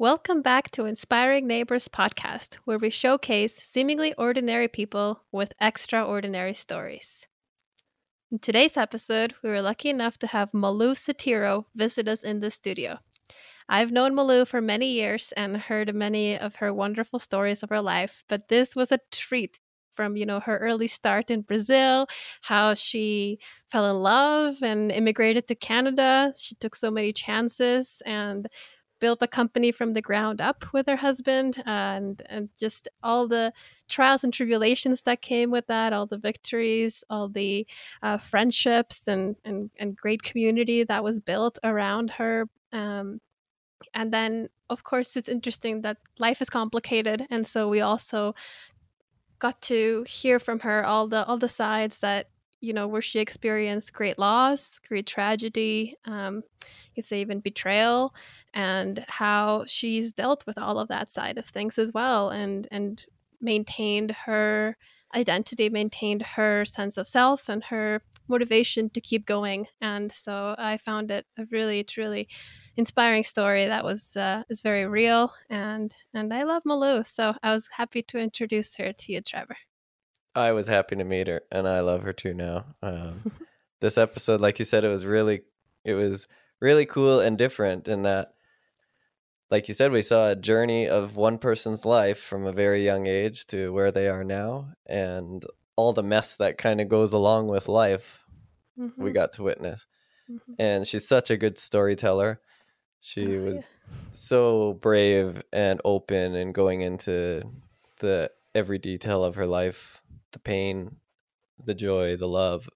Welcome back to Inspiring Neighbors podcast, where we showcase seemingly ordinary people with extraordinary stories. In today's episode, we were lucky enough to have Malu Satyro visit us in the studio. I've known Malu for many years and heard many of her wonderful stories of her life, but this was a treat from you know her early start in Brazil, how she fell in love and immigrated to Canada. She took so many chances and built a company from the ground up with her husband and and just all the trials and tribulations that came with that all the victories all the uh, friendships and, and and great community that was built around her. Um, and then of course it's interesting that life is complicated and so we also got to hear from her all the all the sides that you know where she experienced great loss great tragedy um, you say even betrayal and how she's dealt with all of that side of things as well and and maintained her identity maintained her sense of self and her motivation to keep going. And so i found it a really truly inspiring story that was uh, is very real and and i love malu so i was happy to introduce her to you trevor i was happy to meet her and i love her too now um, this episode like you said it was really it was really cool and different in that like you said, we saw a journey of one person's life from a very young age to where they are now, and all the mess that kind of goes along with life. Mm-hmm. We got to witness, mm-hmm. and she's such a good storyteller. She oh, was yeah. so brave and open, and going into the every detail of her life, the pain, the joy, the love.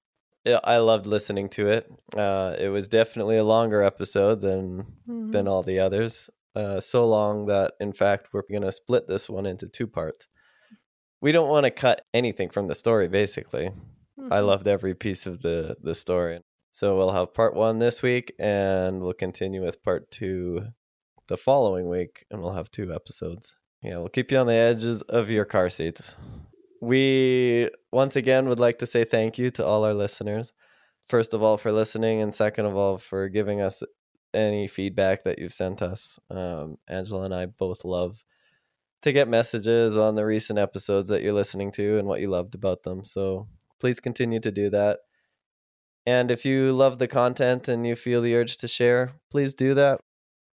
I loved listening to it. Uh, it was definitely a longer episode than mm-hmm. than all the others uh, so long that in fact we're going to split this one into two parts. We don't want to cut anything from the story. Basically, mm-hmm. I loved every piece of the the story. So we'll have part one this week, and we'll continue with part two the following week, and we'll have two episodes. Yeah, we'll keep you on the edges of your car seats. We once again would like to say thank you to all our listeners. First of all, for listening, and second of all, for giving us any feedback that you've sent us. Um, Angela and I both love to get messages on the recent episodes that you're listening to and what you loved about them. So please continue to do that. And if you love the content and you feel the urge to share, please do that.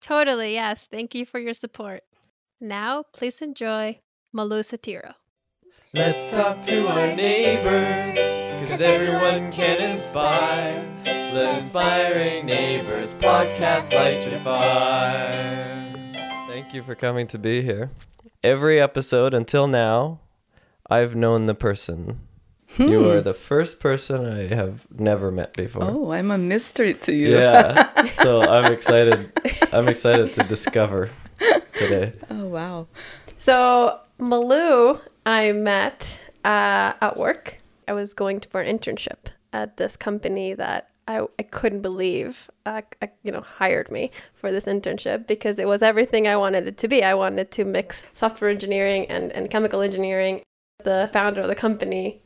Totally, yes. Thank you for your support. Now, please enjoy Malu Satyro. Let's talk to our neighbors, because everyone can inspire. The Inspiring Neighbors podcast like Lightify. Thank you for coming to be here. Every episode until now, I've known the person. Hmm. You are the first person I have never met before. Oh, I'm a mystery to you. Yeah. so I'm excited. I'm excited to discover today. Oh, wow. So, Malu I met uh, at work. I was going for an internship at this company that I, I couldn't believe uh, you know hired me for this internship because it was everything I wanted it to be. I wanted to mix software engineering and, and chemical engineering. The founder of the company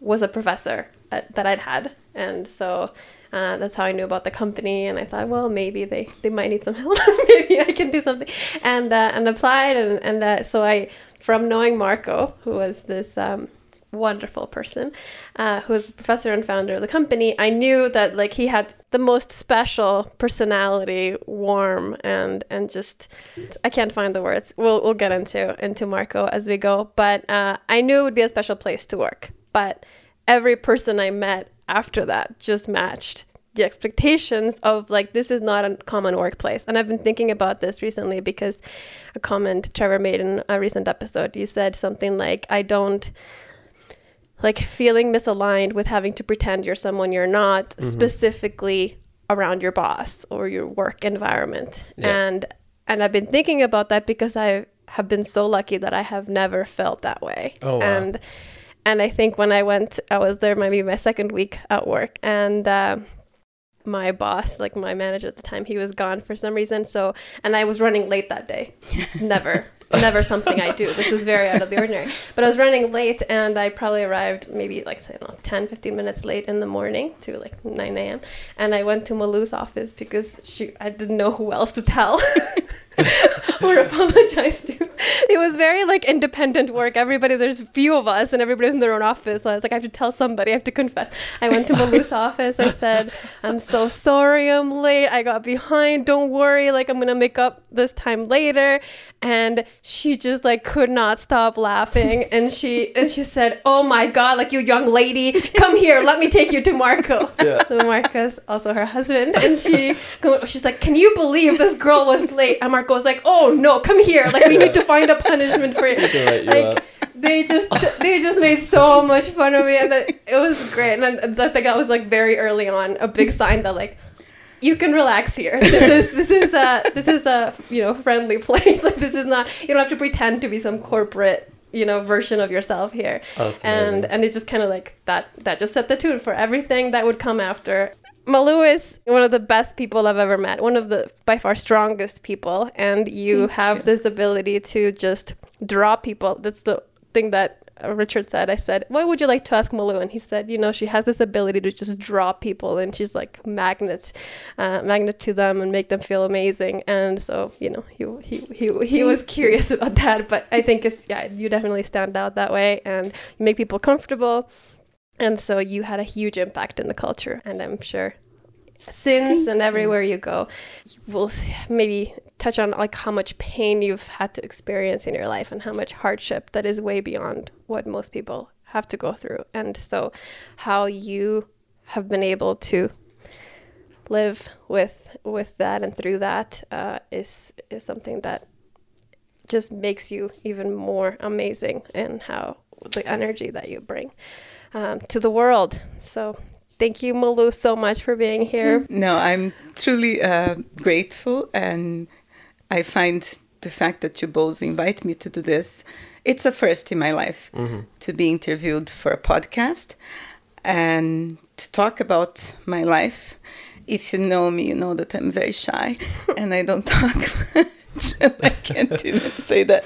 was a professor at, that I'd had, and so uh, that's how I knew about the company. And I thought, well, maybe they, they might need some help. maybe I can do something, and uh, and applied, and and uh, so I from knowing Marco, who was this um, wonderful person, uh, who was the professor and founder of the company, I knew that like he had the most special personality, warm and and just I can't find the words. We'll we'll get into into Marco as we go, but uh, I knew it would be a special place to work. But every person I met after that just matched the expectations of like this is not a common workplace and i've been thinking about this recently because a comment trevor made in a recent episode you said something like i don't like feeling misaligned with having to pretend you're someone you're not mm-hmm. specifically around your boss or your work environment yeah. and and i've been thinking about that because i have been so lucky that i have never felt that way oh, wow. and and i think when i went i was there maybe my second week at work and uh, my boss, like my manager at the time, he was gone for some reason. So, and I was running late that day. Never, never something I do. This was very out of the ordinary. But I was running late and I probably arrived maybe like, say, know, 10, 15 minutes late in the morning to like 9 a.m. And I went to Malu's office because she, I didn't know who else to tell. or apologize to. It was very like independent work. Everybody, there's a few of us, and everybody's in their own office. So I was like, I have to tell somebody. I have to confess. I went to Malu's office. I said, I'm so sorry. I'm late. I got behind. Don't worry. Like I'm gonna make up this time later. And she just like could not stop laughing. And she and she said, Oh my God! Like you young lady, come here. Let me take you to Marco. Yeah. So Marcus, also her husband, and she she's like, "Can you believe this girl was late?" And Marco was like, "Oh no, come here! Like we need to find a punishment for it. Like they just they just made so much fun of me, and it, it was great. And then I think that was like very early on a big sign that like. You can relax here. This is this is a this is a you know friendly place. Like this is not you don't have to pretend to be some corporate you know version of yourself here Oh, that's and and it just kind of like that that just set the tune for everything that would come after Malu is one of the best people I've ever met, one of the by far strongest people, and you Thank have you. this ability to just draw people. That's the thing that uh, Richard said. I said, "What would you like to ask Malu?" And he said, "You know, she has this ability to just draw people, and she's like magnet, uh, magnet to them, and make them feel amazing." And so, you know, he he he, he was curious about that, but I think it's yeah, you definitely stand out that way, and you make people comfortable. And so you had a huge impact in the culture, and I'm sure since Thank and everywhere you go, we'll maybe touch on like how much pain you've had to experience in your life and how much hardship that is way beyond what most people have to go through. And so, how you have been able to live with with that and through that uh, is is something that just makes you even more amazing in how the energy that you bring um, to the world. So thank you, Malu, so much for being here. No, I'm truly uh, grateful, and I find the fact that you both invite me to do this. It's a first in my life to be interviewed for a podcast and to talk about my life. If you know me, you know that I'm very shy and I don't talk much. and I can't even say that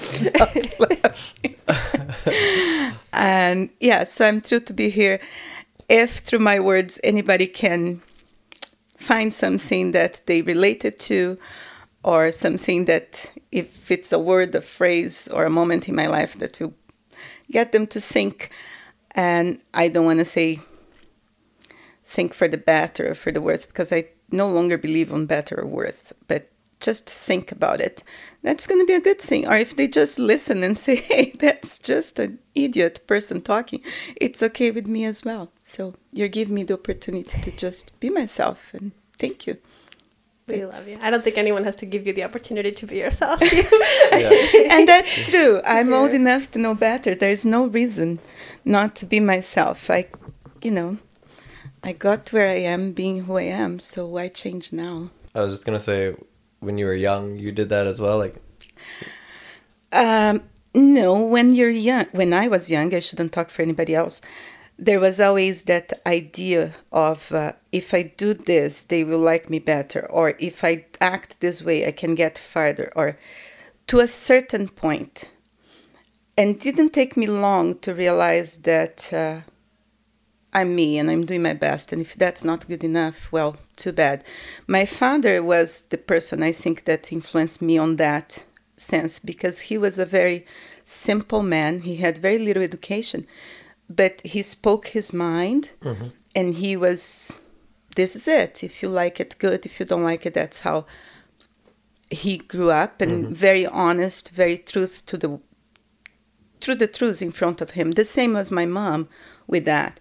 and yeah, so I'm thrilled to be here. If through my words anybody can find something that they related to or something that if it's a word a phrase or a moment in my life that will get them to think and i don't want to say think for the better or for the worse because i no longer believe on better or worth but just think about it that's going to be a good thing or if they just listen and say hey that's just an idiot person talking it's okay with me as well so you're giving me the opportunity to just be myself and thank you We That's- love you. I don't think anyone has to give you the opportunity to be yourself. and that's true. I'm old enough to know better. There's no reason not to be myself. I, you know, I got where I am being who I am. So why change now? I was just gonna say, when you were young, you did that as well. Like, Um, no, when you're young, when I was young, I shouldn't talk for anybody else. There was always that idea of uh, if I do this, they will like me better, or if I act this way, I can get farther, or to a certain point. And didn't take me long to realize that uh, I'm me and I'm doing my best. And if that's not good enough, well, too bad. My father was the person I think that influenced me on that sense because he was a very simple man. He had very little education, but he spoke his mind mm-hmm. and he was, this is it. If you like it, good. If you don't like it, that's how he grew up and mm-hmm. very honest, very truth to the through the truth in front of him. The same as my mom with that.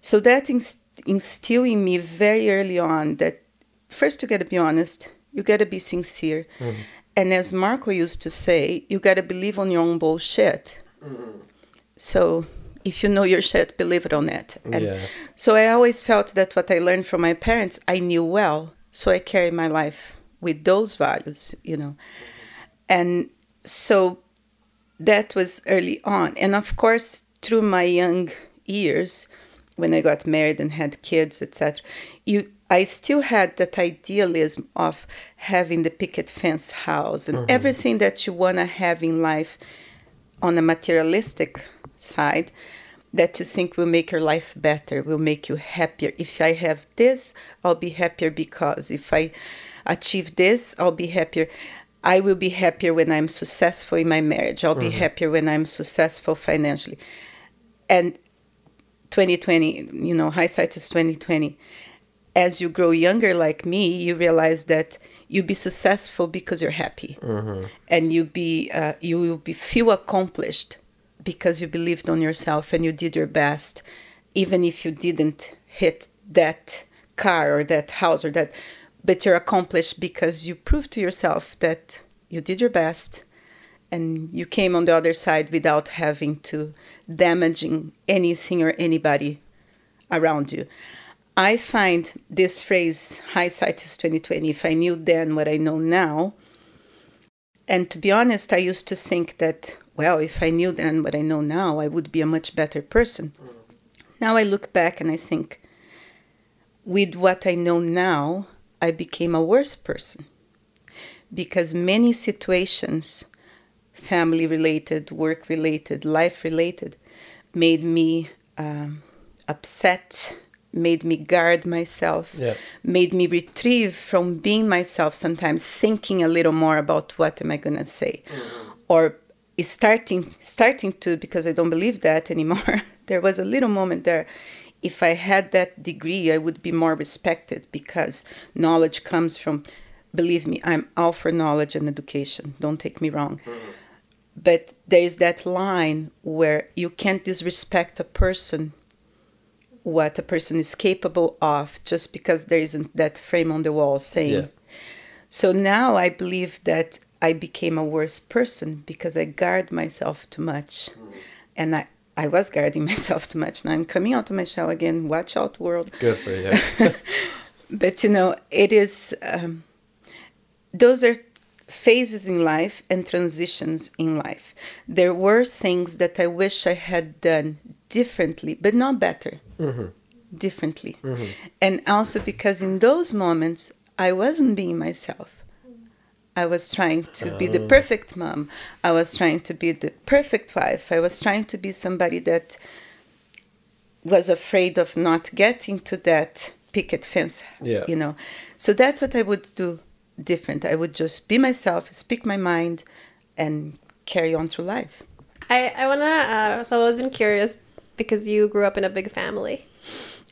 So that inst- instilled in me very early on that first you got to be honest, you got to be sincere, mm-hmm. and as Marco used to say, you got to believe on your own bullshit. Mm-hmm. So if you know your shit, believe it on it. And Yeah. So I always felt that what I learned from my parents, I knew well. So I carry my life with those values, you know. Mm-hmm. And so that was early on. And of course, through my young years, when I got married and had kids, etc., you I still had that idealism of having the picket fence house and mm-hmm. everything that you want to have in life on a materialistic side that you think will make your life better, will make you happier. If I have this, I'll be happier because if I achieve this, I'll be happier. I will be happier when I'm successful in my marriage. I'll be mm-hmm. happier when I'm successful financially. And 2020, you know, hindsight is 2020. As you grow younger like me, you realize that you be successful because you're happy. And you be uh, you will be feel accomplished because you believed on yourself and you did your best even if you didn't hit that car or that house or that but you're accomplished because you proved to yourself that you did your best and you came on the other side without having to damaging anything or anybody around you. I find this phrase hindsight is 2020 if i knew then what i know now and to be honest i used to think that well if i knew then what i know now i would be a much better person. Now i look back and i think with what I know now, I became a worse person. Because many situations, family related, work related, life related, made me um, upset, made me guard myself, Yeah. made me retrieve from being myself, sometimes thinking a little more about what am I going to say. Or starting starting to because I don't believe that anymore. there was a little moment there if I had that degree, I would be more respected because knowledge comes from, believe me, I'm all for knowledge and education. Don't take me wrong. But there is that line where you can't disrespect a person, what a person is capable of, just because there isn't that frame on the wall saying. Yeah. So now I believe that I became a worse person because I guard myself too much. And I, I was guarding myself too much. Now I'm coming out of my shell again. Watch out, world. Good for you. But you know, it is, um, those are phases in life and transitions in life. There were things that I wish I had done differently, but not better, mm-hmm. differently. Mm-hmm. And also because in those moments, I wasn't being myself. I was trying to be the ah. perfect mom. I was trying to be the perfect wife. I was trying to be somebody that was afraid of not getting to that picket fence. Yeah. You know. So that's what I would do different. I would just be myself, speak my mind, and carry on through life. I, I want to, uh, so I've always been curious because you grew up in a big family.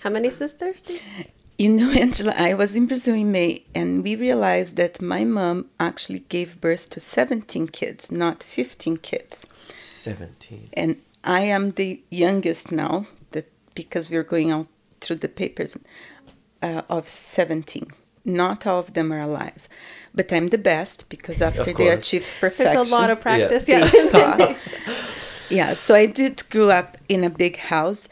How many sisters? do you- You know, Angela, I was in Brazil in May, and we realized that my mom actually gave birth to 17 kids, not 15 kids. 17. and I am the youngest now, that because we're going out through the papers uh, of 17. Not all of them are alive, but I'm the best because after they course. achieve perfection, There's a lot of practice. they Yeah. yeah, so I did grow up in a big house,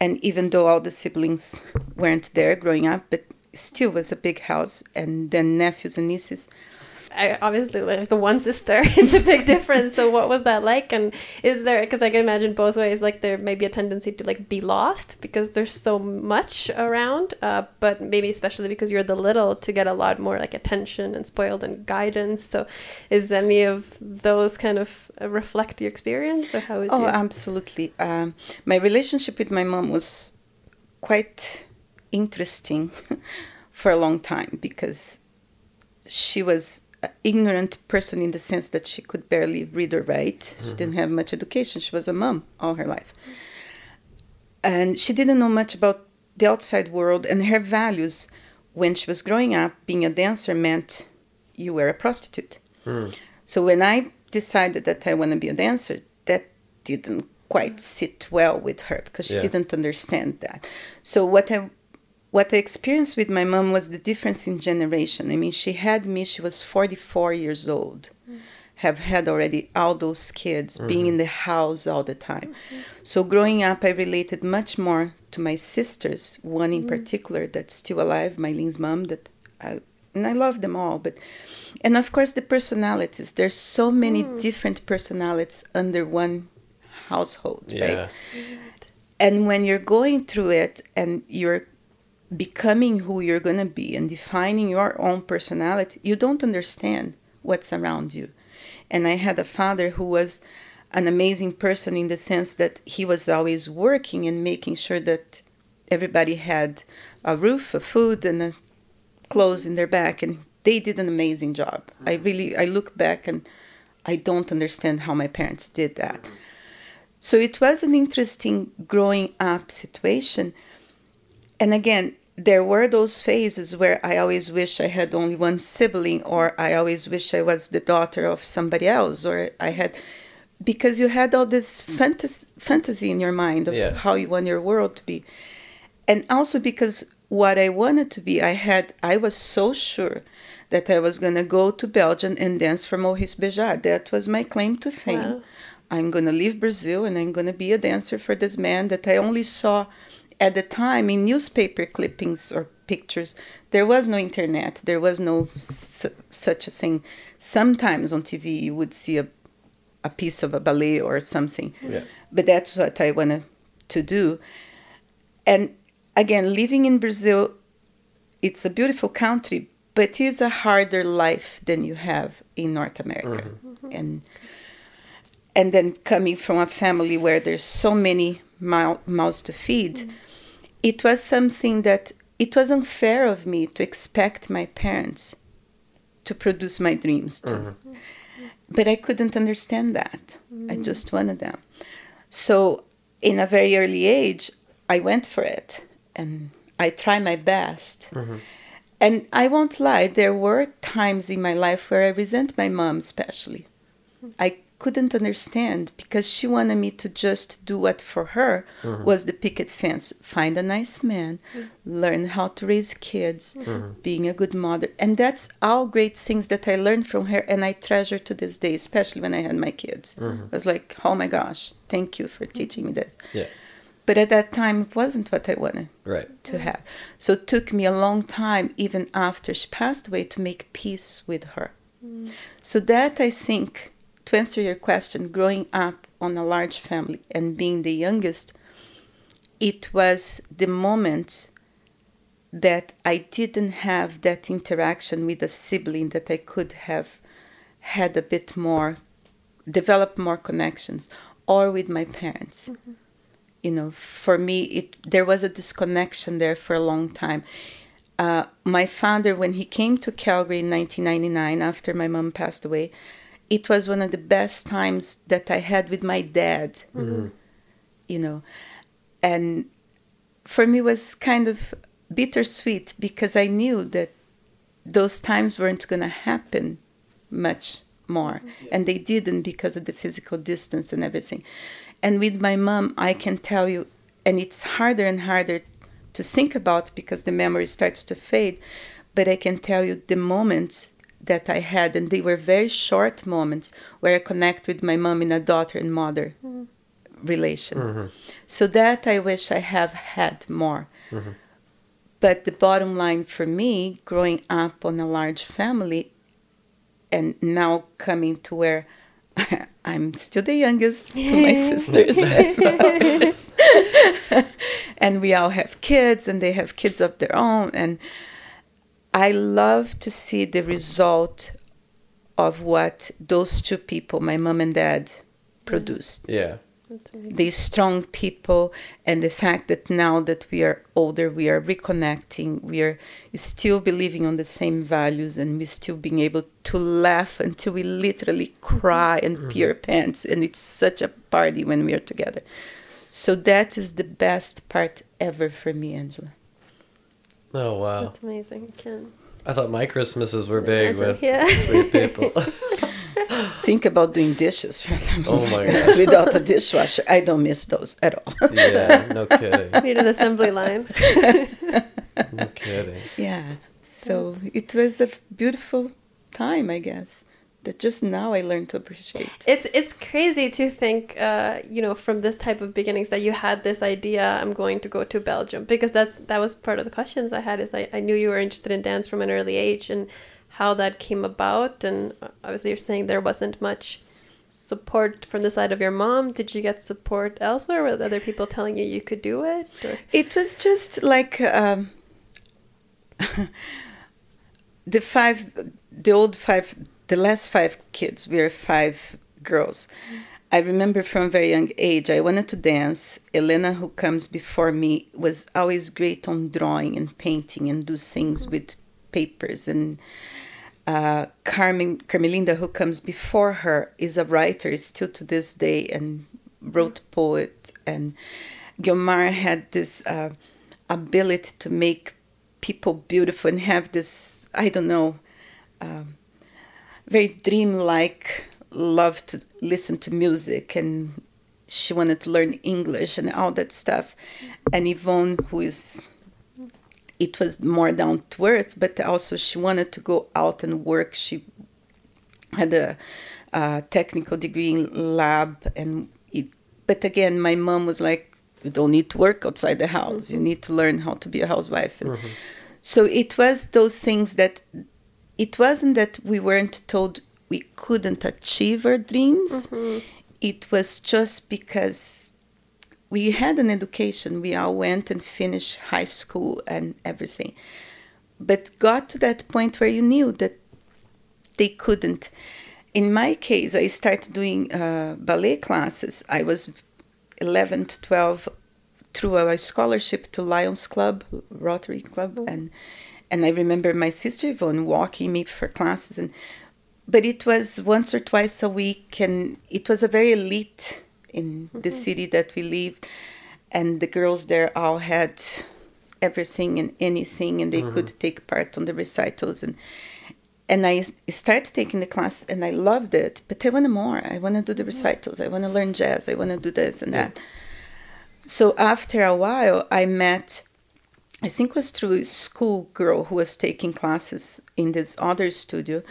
and even though all the siblings weren't there growing up, but still was a big house, and then nephews and nieces. I obviously like the one sister. It's a big difference. So what was that like? And is there because I can imagine both ways. Like there may be a tendency to like be lost because there's so much around. Uh, but maybe especially because you're the little to get a lot more like attention and spoiled and guidance. So is any of those kind of uh, reflect your experience or how Oh, you? absolutely. Um, my relationship with my mom was quite interesting for a long time because she was ignorant person in the sense that she could barely read or write. She mm-hmm. didn't have much education. She was a mom all her life. And she didn't know much about the outside world and her values. When she was growing up, being a dancer meant you were a prostitute. Mm. So when I decided that I want to be a dancer, that didn't quite sit well with her because she Yeah. didn't understand that. So what I what I experienced with my mom was the difference in generation. I mean, she had me; she was forty four years old, mm-hmm. have had already all those kids, mm-hmm. being in the house all the time. So growing up, I related much more to my sisters. One in mm-hmm. particular that's still alive, Mylene's mom. That I, and I love them all, but and of course the personalities. There's so many mm. different personalities under one household, right? Yeah. And when you're going through it and you're becoming who you're going to be and defining your own personality, you don't understand what's around you. And I had a father who was an amazing person in the sense that he was always working and making sure that everybody had a roof, a food, and a clothes in their back. And they did an amazing job. I really I look back and I don't understand how my parents did that. So it was an interesting growing up situation. And again, there were those phases where I always wish I had only one sibling, or I always wish I was the daughter of somebody else, or I had, because you had all this fantasy, fantasy in your mind of Yeah. how you want your world to be. And also because what I wanted to be, I had, I was so sure that I was going to go to Belgium and dance for Maurice Béjart. That was my claim to fame. Wow. I'm going to leave Brazil and I'm going to be a dancer for this man that I only saw at the time in newspaper clippings or pictures. There was no internet. There was no su- such a thing. Sometimes on TV you would see a, a piece of a ballet or something. Yeah. But that's what I wanted to do. And again, living in Brazil, it's a beautiful country, but it's a harder life than you have in North America. Mm-hmm. Mm-hmm. And and then coming from a family where there's so many mou- mouths to feed, mm-hmm. It was something that it was unfair of me to expect my parents to produce my dreams too. Mm-hmm. But I couldn't understand that. I mm. just wanted them. So, in a very early age, I went for it and I tried my best. Mm-hmm. And I won't lie, there were times in my life where I resent my mom, especially. Mm. I couldn't understand because she wanted me to just do what for her mm-hmm. was the picket fence find a nice man, mm-hmm. learn how to raise kids, mm-hmm. being a good mother. And that's all great things that I learned from her and I treasure to this day, especially when I had my kids. I was like, oh my gosh, thank you for teaching me this. Yeah. But at that time, it wasn't what I wanted Right. to have. So it took me a long time, even after she passed away, to make peace with her. So that I think, to answer your question, growing up on a large family and being the youngest, it was the moments that I didn't have that interaction with a sibling that I could have had a bit more, developed more connections, or with my parents. You know for me it there was a disconnection there for a long time. Uh, my father when he came to calgary in 1999 after my mom passed away it was one of the best times that i had with my dad mm-hmm. you know. And for me it was kind of bittersweet because i knew that those times weren't going to happen much more. Mm-hmm. And they didn't because of the physical distance and everything. And with my mom i can tell you and it's harder and harder to think about because the memory starts to fade but i can tell you the moments that i had and they were very short moments where i connect with my mom in a daughter and mother mm-hmm. relation. Mm-hmm. So that i wish i have had more. Mm-hmm. But the bottom line for me growing up on a large family and now coming to where I'm still the youngest to my sisters. and we all have kids and they have kids of their own. And I love to see the result of what those two people, my mom and dad, mm-hmm. produced. Yeah. these strong people and the fact that now that we are older we are reconnecting we are still believing on the same values and we still being able to laugh until we literally cry and mm-hmm. pee our pants and it's such a party when we are together. So that is the best part ever for me angela Oh wow. That's amazing. I I thought my Christmases were big imagine. with Yeah. three people. think about doing dishes for them Oh my gosh. without a dishwasher i don't miss those at all yeah, no kidding. Need an assembly line. No kidding. Yeah. So it was a beautiful time, I guess, that just now I learned to appreciate. It's it's crazy to think, uh, you know, from this type of beginnings that you had this idea. I'm going to go to Belgium because that's that was part of the questions I had. Is I, I knew you were interested in dance from an early age and how that came about. And uh, obviously, you're saying there wasn't much support from the side of your mom. Did you get support elsewhere? Were other people telling you you could do it? Or? It was just like um, the five, the old five, the last five kids. We are five girls. I remember from very young age, I wanted to dance. Elena, who comes before me, was always great on drawing and painting and do things with papers. And Uh, Carmen Carmelinda, who comes before her, is a writer still to this day and wrote poet. And Guiomar had this uh, ability to make people beautiful and have this I don't know, um, very dreamlike love to listen to music and she wanted to learn English and all that stuff. And Yvonne, who is, it was more down to earth, but also she wanted to go out and work. She had a, a technical degree in lab, and it, but again, my mom was like, "You don't need to work outside the house. You need to learn how to be a housewife." And mm-hmm. So it was those things that it wasn't that we weren't told we couldn't achieve our dreams it was just because we had an education. We all went and finished high school and everything. But got to that point where you knew that they couldn't. In my case, I started doing uh, ballet classes. I was 11 to 12 through a scholarship to Lions Club, Rotary Club, and and I remember my sister Yvonne walking me for classes and but it was once or twice a week and it was a very elite in the mm-hmm. city that we lived and the girls there all had everything and anything and they mm-hmm. could take part on the recitals and and I started taking the class and I loved it but I wanted more I want to do the recitals I want to learn jazz I want to do this and that. So after a while I met I think was through a school girl who was taking classes in this other studio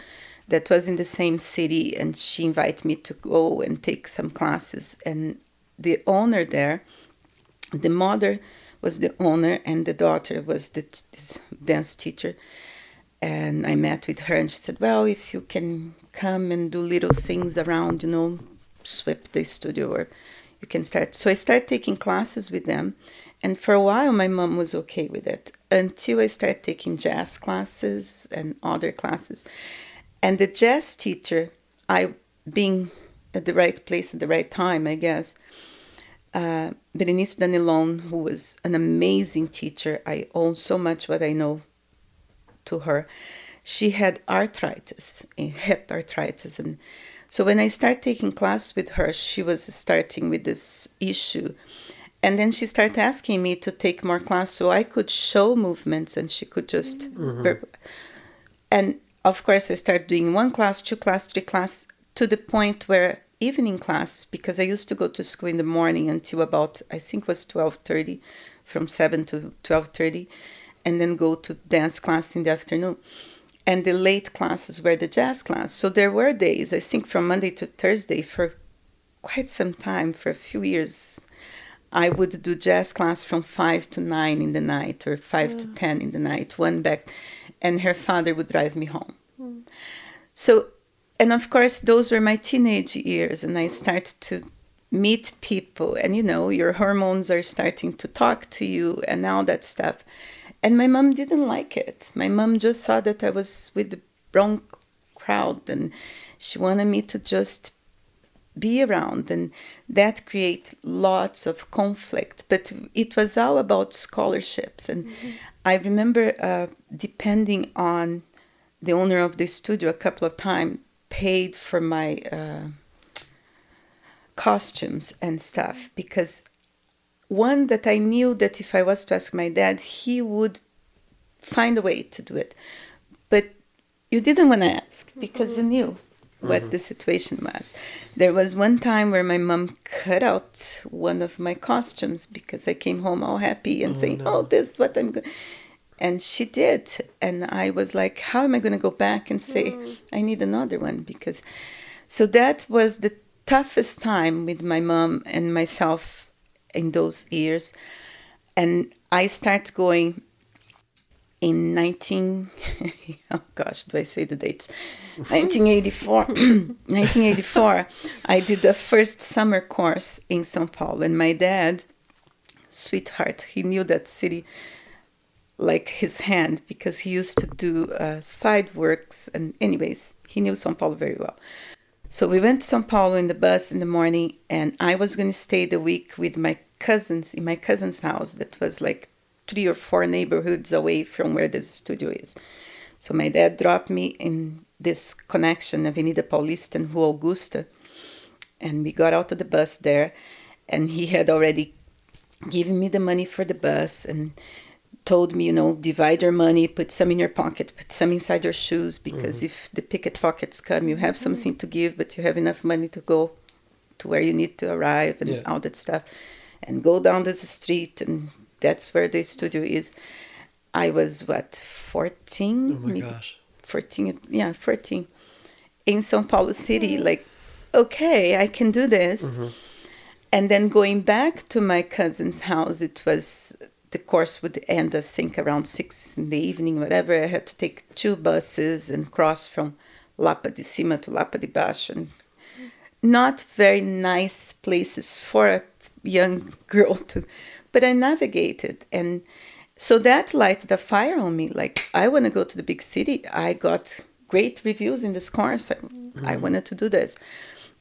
that was in the same city and she invited me to go and take some classes. And the owner there the mother was the owner and the daughter was the dance teacher. And i met with her and she said well if you can come and do little things around you know sweep the studio or you can start. So i started taking classes with them and for a while my mom was okay with it until i started taking jazz classes and other classes and the jazz teacher i being at the right place at the right time i guess uh, Berenice Danilon, who was an amazing teacher. I owe so much what I know to her. She had arthritis, hip arthritis, and so when I started taking class with her, she was starting with this issue, and then she started asking me to take more class so I could show movements and she could just. Mm-hmm. verb- And of course, I started doing one class, two class, three class, to the point where evening class, because I used to go to school in the morning until about I think it was twelve thirty, from seven to twelve thirty, and then go to dance class in the afternoon. And the late classes were the jazz class. So there were days, I think from Monday to Thursday for quite some time, for a few years, I would do jazz class from five to nine in the night or five to ten in the night, one back, and her father would drive me home. Mm. So, and of course, those were my teenage years, and I started to meet people, and you know, your hormones are starting to talk to you, and all that stuff. And my mom didn't like it. My mom just thought that I was with the wrong crowd, and she wanted me to just be around and that create lots of conflict. But it was all about scholarships. And i remember uh, depending on the owner of the studio a couple of times paid for my uh, costumes and stuff. Because one that i knew that if i was to ask my dad he would find a way to do it. But you didn't want to ask because you knew what mm-hmm. the situation was. There was one time where my mom cut out one of my costumes because I came home all happy and oh, saying, "Oh, this is what I'm going." And she did, and I was like, "How am I going to go back and say mm. I need another one?" Because, so that was the toughest time with my mom and myself in those years, and I start going in 19 oh gosh do i say the dates? 1984 1984 i did the first summer course in sao paulo and my dad sweetheart he knew that city like his hand because he used to do uh, side works and anyways he knew sao paulo very well. So we went to sao paulo in the bus in the morning and i was going to stay the week with my cousins in my cousin's house that was like three or four neighborhoods away from where the studio is. So my dad dropped me in this connection, Avenida Paulista and Rua Augusta. And we got out of the bus there, and he had already given me the money for the bus and told me, you know, divide your money, put some in your pocket, put some inside your shoes, because mm-hmm. if the picketpockets come, you have something mm-hmm. to give, but you have enough money to go to where you need to arrive and Yeah. all that stuff. And go down this street, and that's where the studio is. I was, what, 14? Oh my maybe gosh. 14, yeah, 14, in Sao Paulo City, hmm. like, okay, I can do this. Mm-hmm. And then going back to my cousin's house, it was the course would end, I think, around six in the evening, whatever. I had to take two buses and cross from Lapa de Cima to Lapa de Baixo. And not very nice places for a young girl to, but I navigated. And so that lighted a fire on me. Like, I want to go to the big city. I got great reviews in this course. I, I mm-hmm. wanted to do this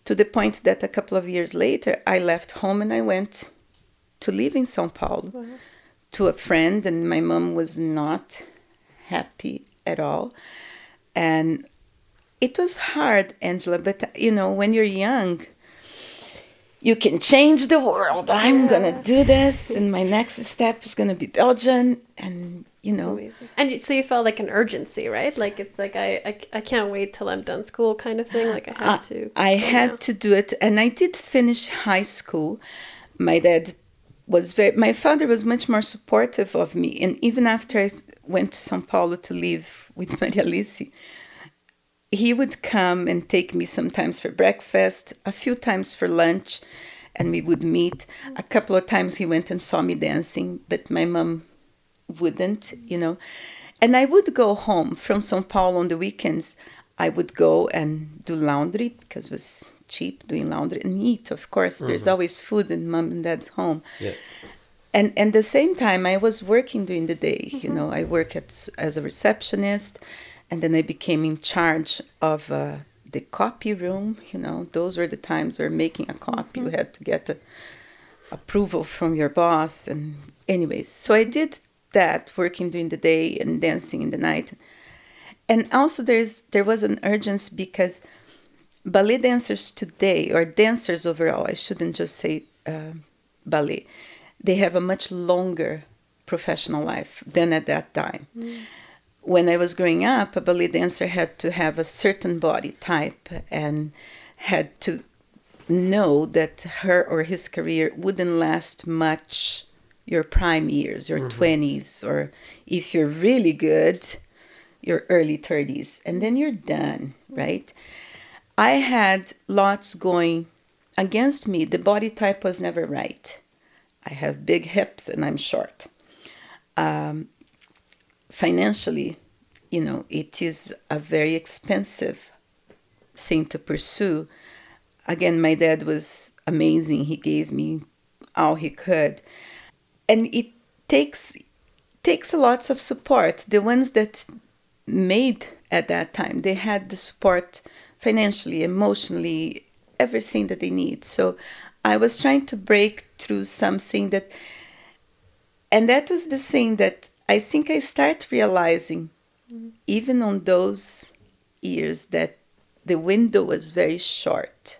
to the point that a couple of years later, I left home and I went to live in Sao Paulo to a friend, and my mom was not happy at all. And it was hard, Angela, but you know, when you're young, you can change the world. I'm gonna do this, and my next step is gonna be Belgian, and you know, And so you felt like an urgency, right? Like it's like I I, I can't wait till I'm done school, kind of thing. Like I have I- uh, to. I had now. to do it, and I did finish high school. My dad was very. My father was much more supportive of me, and even after I went to São Paulo to live with Maria Alice, he would come and take me sometimes for breakfast, a few times for lunch, and we would meet. A couple of times he went and saw me dancing, but my mom wouldn't, you know. And I would go home from São Paulo on the weekends. I would go and do laundry because it was cheap doing laundry and eat, of course. There's mm-hmm. always food in mom and dad's home. Yeah. And and the same time, I was working during the day. You mm-hmm. know, I work at, as a receptionist, and then I became in charge of uh, the copy room. You know, those were the times where making a copy, you had to get the approval from your boss. And anyways, so I did that, working during the day and dancing in the night. And also, there's there was an urgency because ballet dancers today, or dancers overall, I shouldn't just say uh, ballet, they have a much longer professional life than at that time. When I was growing up, a ballet dancer had to have a certain body type and had to know that her or his career wouldn't last much your prime years, your 20s, or if you're really good, your early 30s, and then you're done, right? I had lots going against me. The body type was never right. I have big hips and I'm short. Um, financially, you know, it is a very expensive thing to pursue. Again, my dad was amazing. He gave me all he could. And it takes takes a lots of support. The ones that made at that time, they had the support financially, emotionally, everything that they need. So I was trying to break through something that and that was the thing that I think I start realizing even on those years that the window was very short.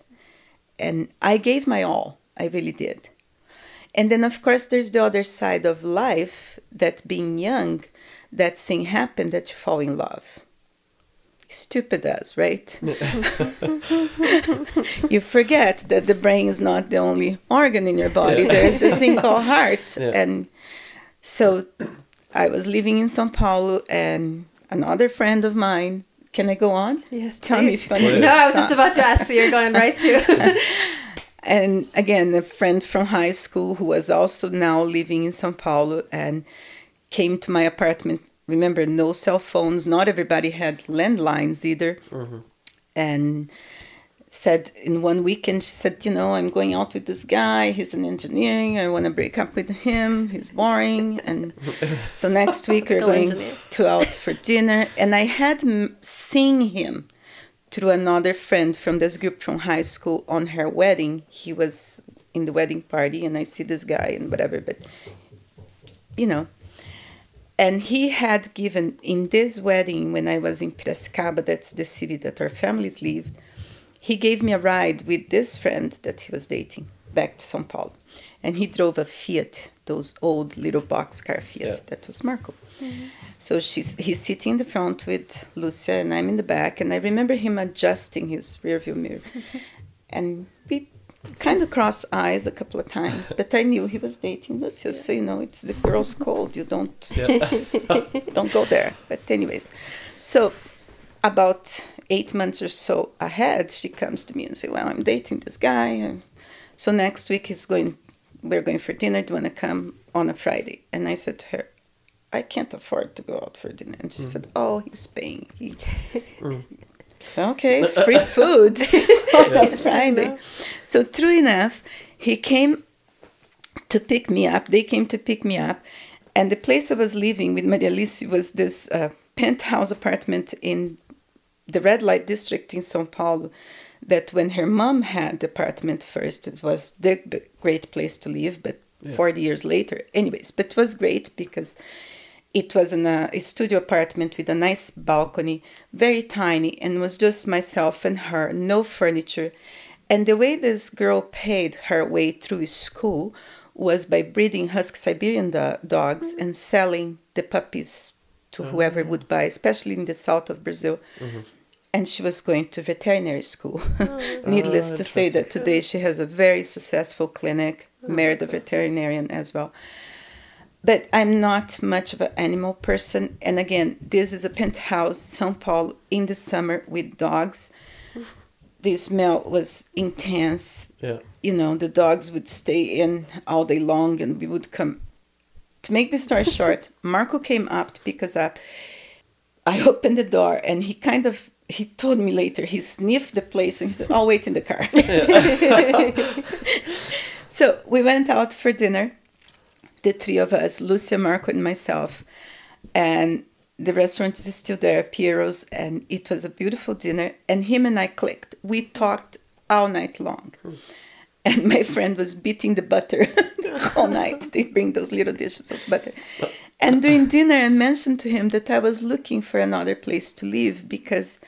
And I gave my all. I really did. And then, of course, there's the other side of life that being young, that thing happened that you fall in love. Stupid us, right? you forget that the brain is not the only organ in your body. Yeah. There's this thing called heart. Yeah. And so I was living in Sao Paulo, and another friend of mine. Can I go on? Yes, Tell me if I need No, to I was just about to ask. So you're going right to. and again a friend from high school who was also now living in São Paulo and came to my apartment remember no cell phones not everybody had landlines either mm-hmm. and said in one weekend she said you know i'm going out with this guy he's an engineering i want to break up with him he's boring and so next week we're going engineer. to out for dinner and i had seen him through another friend from this group from high school on her wedding. He was in the wedding party, and I see this guy and whatever, but you know. And he had given in this wedding when I was in Piracicaba, that's the city that our families lived, he gave me a ride with this friend that he was dating back to Sao Paulo. And he drove a Fiat, those old little boxcar Fiat. Yeah. That was Marco. Mm-hmm. So she's he's sitting in the front with Lucia and I'm in the back and I remember him adjusting his rearview mirror. and we kind of crossed eyes a couple of times, but I knew he was dating Lucia, so you know it's the girl's cold. You don't Yeah. don't go there. But anyways, so about eight months or so ahead, she comes to me and say, "Well, I'm dating this guy, and so next week he's going. We're going for dinner. Do you want to come on a Friday?" And I said to her, "I can't afford to go out for dinner." And she said, "Oh, he's paying." He, so, okay, free food on a Friday. So true enough, he came to pick me up. They came to pick me up. And the place I was living with Maria Alice was this uh, penthouse apartment in the red light district in Sao Paulo. That when her mom had the apartment first, it was the great place to live. But 40 years later, anyways, but it was great because it was in a, a studio apartment with a nice balcony, very tiny, and was just myself and her, no furniture. And the way this girl paid her way through school was by breeding Husky Siberian do- dogs mm-hmm. and selling the puppies to mm-hmm. whoever would buy, especially in the south of Brazil. Mm-hmm. And she was going to veterinary school. Oh. Needless Oh, to say that today she has a very successful clinic, oh, married a veterinarian as well but I'm not much of an animal person. And again, this is a penthouse, São Paulo, in the summer with dogs. The smell was intense. Yeah. You know, the dogs would stay in all day long, and we would come. To make the story short, Marco came up to pick us up. I opened the door, and he kind of he told me later he sniffed the place and he said, "I'll wait in the car." so we went out for dinner the three of us, Lucia, Marco, and myself. And the restaurant is still there, Piero's, and it was a beautiful dinner. And him and I clicked. We talked all night long. Hmm. And my friend was beating the butter all night. They bring those little dishes of butter. And during dinner, I mentioned to him that I was looking for another place to live because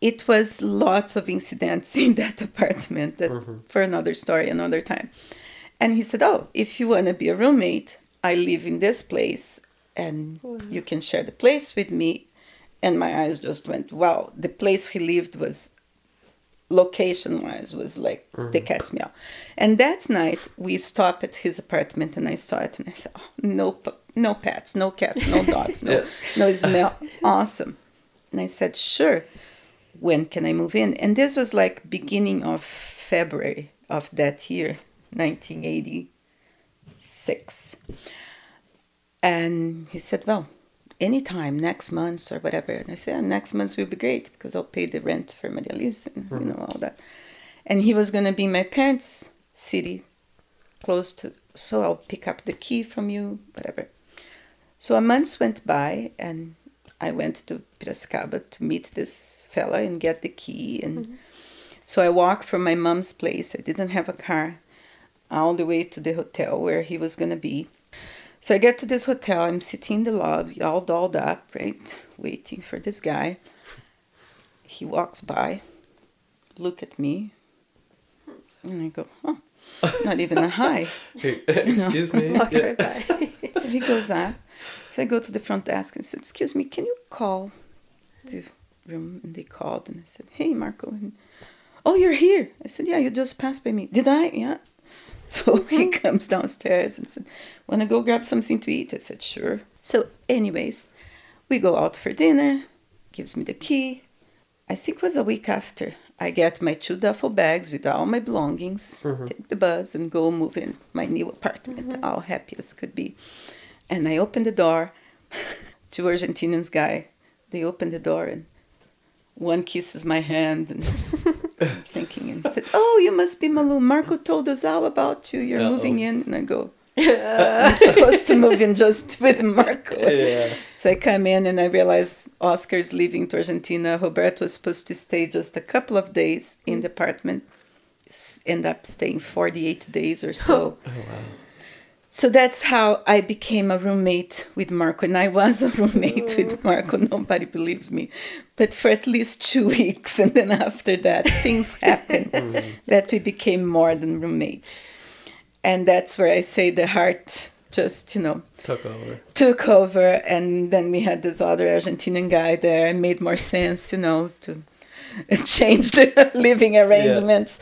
it was lots of incidents in that apartment that mm-hmm. for another story another time. And he said oh if you want to be a roommate i live in this place and oh, you can share the place with me. And my eyes just went wow the place he lived was location wise was like mm-hmm. the cat's meow. And that night we stopped at his apartment and i saw it and i said oh, no no pets no cats no dogs no Yeah. no smell. Awesome. And i said sure when can I move in? And this was like beginning of February of that year, 1986. And he said, well, anytime, next month or whatever. And I said, "Yeah, next month will be great because I'll pay the rent for Maria and, you mm-hmm. know, all that. And he was going to be my parents' city, close to, so I'll pick up the key from you, whatever. So a month went by and I went to Piracicaba to meet this fella and get the key. And mm-hmm. so I walked from my mom's place. I didn't have a car all the way to the hotel where he was going to be. So I get to this hotel. I'm sitting in the lobby, all dolled up, right, waiting for this guy. He walks by, look at me, and I go, oh, not even a hi. Hey, excuse me. Walked Yeah. right by. He goes up. So I go to the front desk and said, "Excuse me, can you call the room?" And they called, and I said, "Hey, Marco." And, oh, you're here. I said, "Yeah, you just passed by me." Did I? Yeah. So he mm-hmm. comes downstairs and said, "Want to go grab something to eat?" I said, "Sure." So, anyways, we go out for dinner. Gives me the key. I think it was a week after. I get my two duffel bags with all my belongings, mm-hmm. take the bus, and go move in my new apartment, mm-hmm. all happy as could be. And I open the door. Two Argentinians guy, they open the door and one kisses my hand and I'm thinking and said, "Oh, you must be Malu. Marco told us all about you. You're Uh-oh. moving in." And I go, "I'm supposed to move in just with Marco." Yeah. So I come in and I realize Oscar's leaving to Argentina. Roberto was supposed to stay just a couple of days in the apartment. S- End up staying 48 days or so. Oh wow. So that's how I became a roommate with Marco. And I was a roommate with mm. Marco. Nobody believes me. But for at least two weeks. And then after that, things happened mm. that we became more than roommates. And that's where I say the heart just, you know, Took over. took over. And then we had this other Argentinian guy there and made more sense, you know, to change the living arrangements.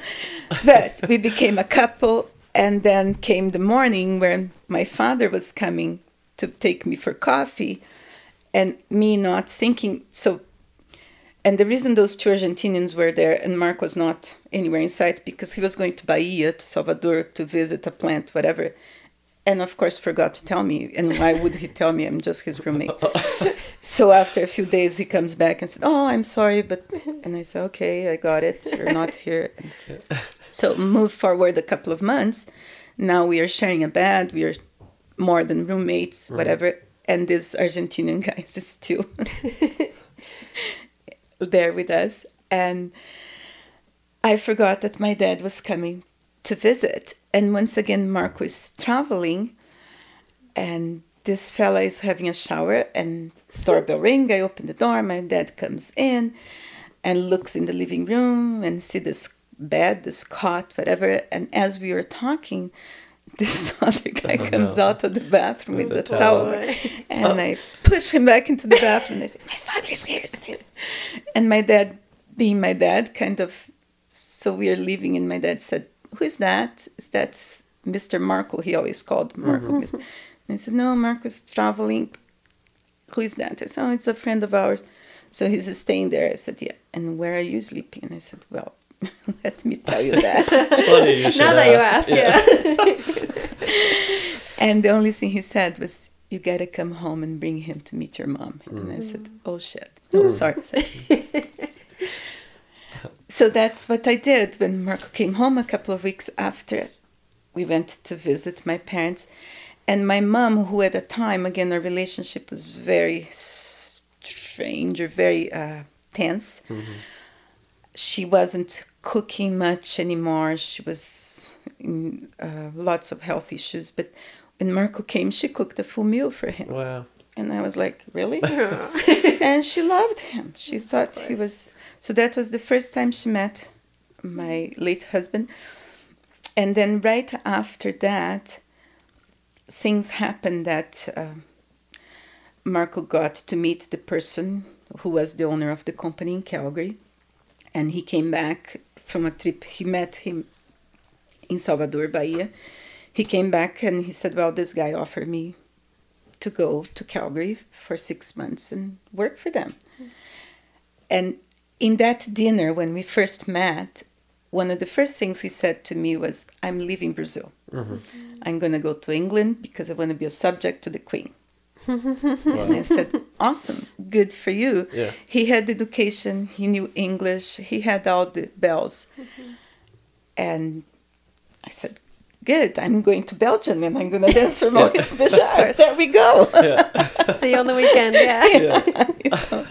But we became a couple. And then came the morning when my father was coming to take me for coffee, and me not thinking. So, and the reason those two Argentinians were there and Mark was not anywhere in sight because he was going to Bahia, to Salvador, to visit a plant, whatever. And of course, forgot to tell me. And why would he tell me? I'm just his roommate. so after a few days, he comes back and said, "Oh, I'm sorry," but and I said, "Okay, I got it. You're not here." So move forward a couple of months. Now we are sharing a bed. We are more than roommates, whatever. And this Argentinian guy is still there with us. And I forgot that my dad was coming to visit. And once again, Mark was traveling, and this fella is having a shower. And doorbell ring. I open the door. My dad comes in, and looks in the living room and see this bed, this cot, whatever. And as we were talking, this other guy Oh, comes no. out of the bathroom with, With the the towel. towel. Oh, and oh. I push him back into the bathroom. And I say, My father's here. And my dad, being my dad, kind of, so we are leaving. And my dad said, Who is that? Is that Mr. Marco? He always called mm-hmm. Marco. And I said, No, Marco's traveling. Who is that? I said, Oh, it's a friend of ours. So he's staying there. I said, Yeah. And where are you sleeping? And I said, Well, let me tell you that. Funny you now that you ask. ask, yeah. and the only thing he said was, You gotta come home and bring him to meet your mom. And I mm. said, Oh shit. Mm. Oh, sorry. sorry. so that's what I did when Marco came home a couple of weeks after. We went to visit my parents. And my mom, who at the time, again, our relationship was very strange or very uh, tense. Mm-hmm. She wasn't cooking much anymore. She was in uh, lots of health issues. But when Marco came, she cooked a full meal for him. Wow. And I was like, really? and she loved him. She thought he was. So that was the first time she met my late husband. And then right after that, things happened that uh, Marco got to meet the person who was the owner of the company in Calgary. And he came back from a trip. He met him in Salvador, Bahia. He came back and he said, Well, this guy offered me to go to Calgary for six months and work for them. And in that dinner, when we first met, one of the first things he said to me was, I'm leaving Brazil. Mm-hmm. I'm going to go to England because I want to be a subject to the Queen. And I said, Awesome, good for you. Yeah. He had education, he knew English, he had all the bells. Mm-hmm. And I said, Good, I'm going to Belgium and I'm going to dance for Maurice Béjart. There we go. See you on the weekend, yeah.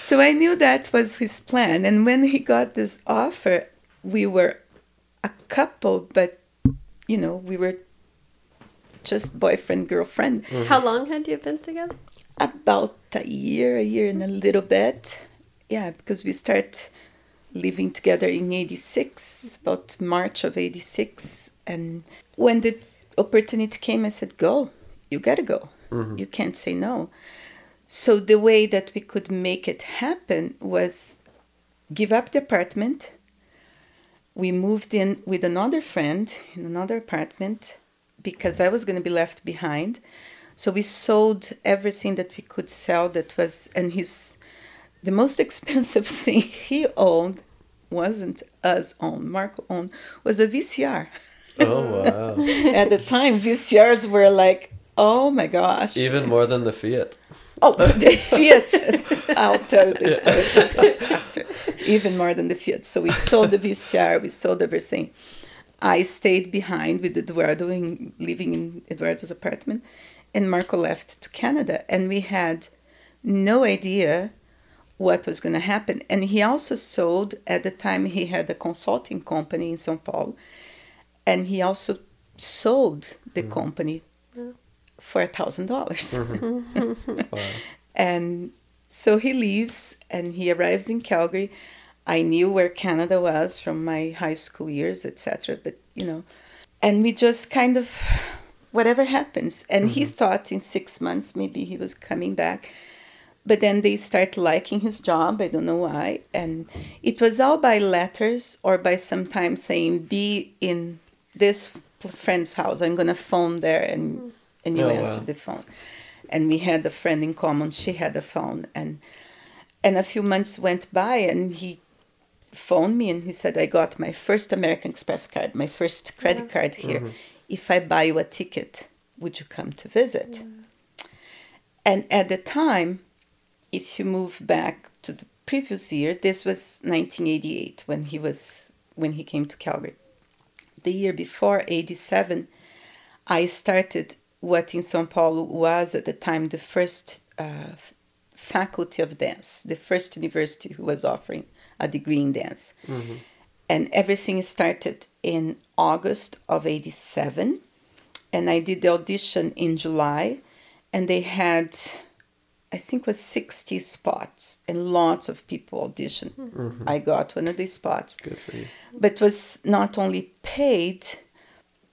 So I knew that was his plan. And when he got this offer, we were a couple, but you know, we were just boyfriend, girlfriend. Mm-hmm. How long had you been together? About a year, a year and a little bit. Yeah, because we start living together in 86, about March of 86. And when the opportunity came, I said, Go, you gotta go. Mm-hmm. You can't say no. So the way that we could make it happen was give up the apartment. We moved in with another friend in another apartment because I was going to be left behind. So we sold everything that we could sell that was and his the most expensive thing he owned wasn't us owned, Marco owned, was a VCR. Oh wow. At the time VCRs were like, oh my gosh. Even more than the Fiat. Oh, the Fiat. I'll tell you the story after. Even more than the Fiat. So we sold the VCR, we sold everything. I stayed behind with Eduardo, in, living in Eduardo's apartment, and Marco left to Canada. And we had no idea what was going to happen. And he also sold, at the time, he had a consulting company in Sao Paulo. And he also sold the mm-hmm. company for a thousand dollars. Mm-hmm. Wow. And so he leaves and he arrives in Calgary. I knew where Canada was from my high school years, etc. But you know, and we just kind of whatever happens. And he mm-hmm. thought in six months maybe he was coming back. But then they start liking his job. I don't know why. And it was all by letters or by sometimes saying, be in this friend's house. I'm going to phone there and, and you Oh, answer wow. the phone. And we had a friend in common. She had a phone. And, and a few months went by and he phoned me and he said, I got my first American Express card, my first credit card here. Mm-hmm. If I buy you a ticket, would you come to visit? And at the time, if you move back to the previous year, this was 1988 when he was when he came to Calgary. The year before, 87, I started what in São Paulo was at the time the first uh, faculty of dance, the first university who was offering a degree in dance. And everything started in August of 87. And I did the audition in July. And they had, I think was 60 spots and lots of people auditioned. Mm-hmm. I got one of these spots Good for you. but it was not only paid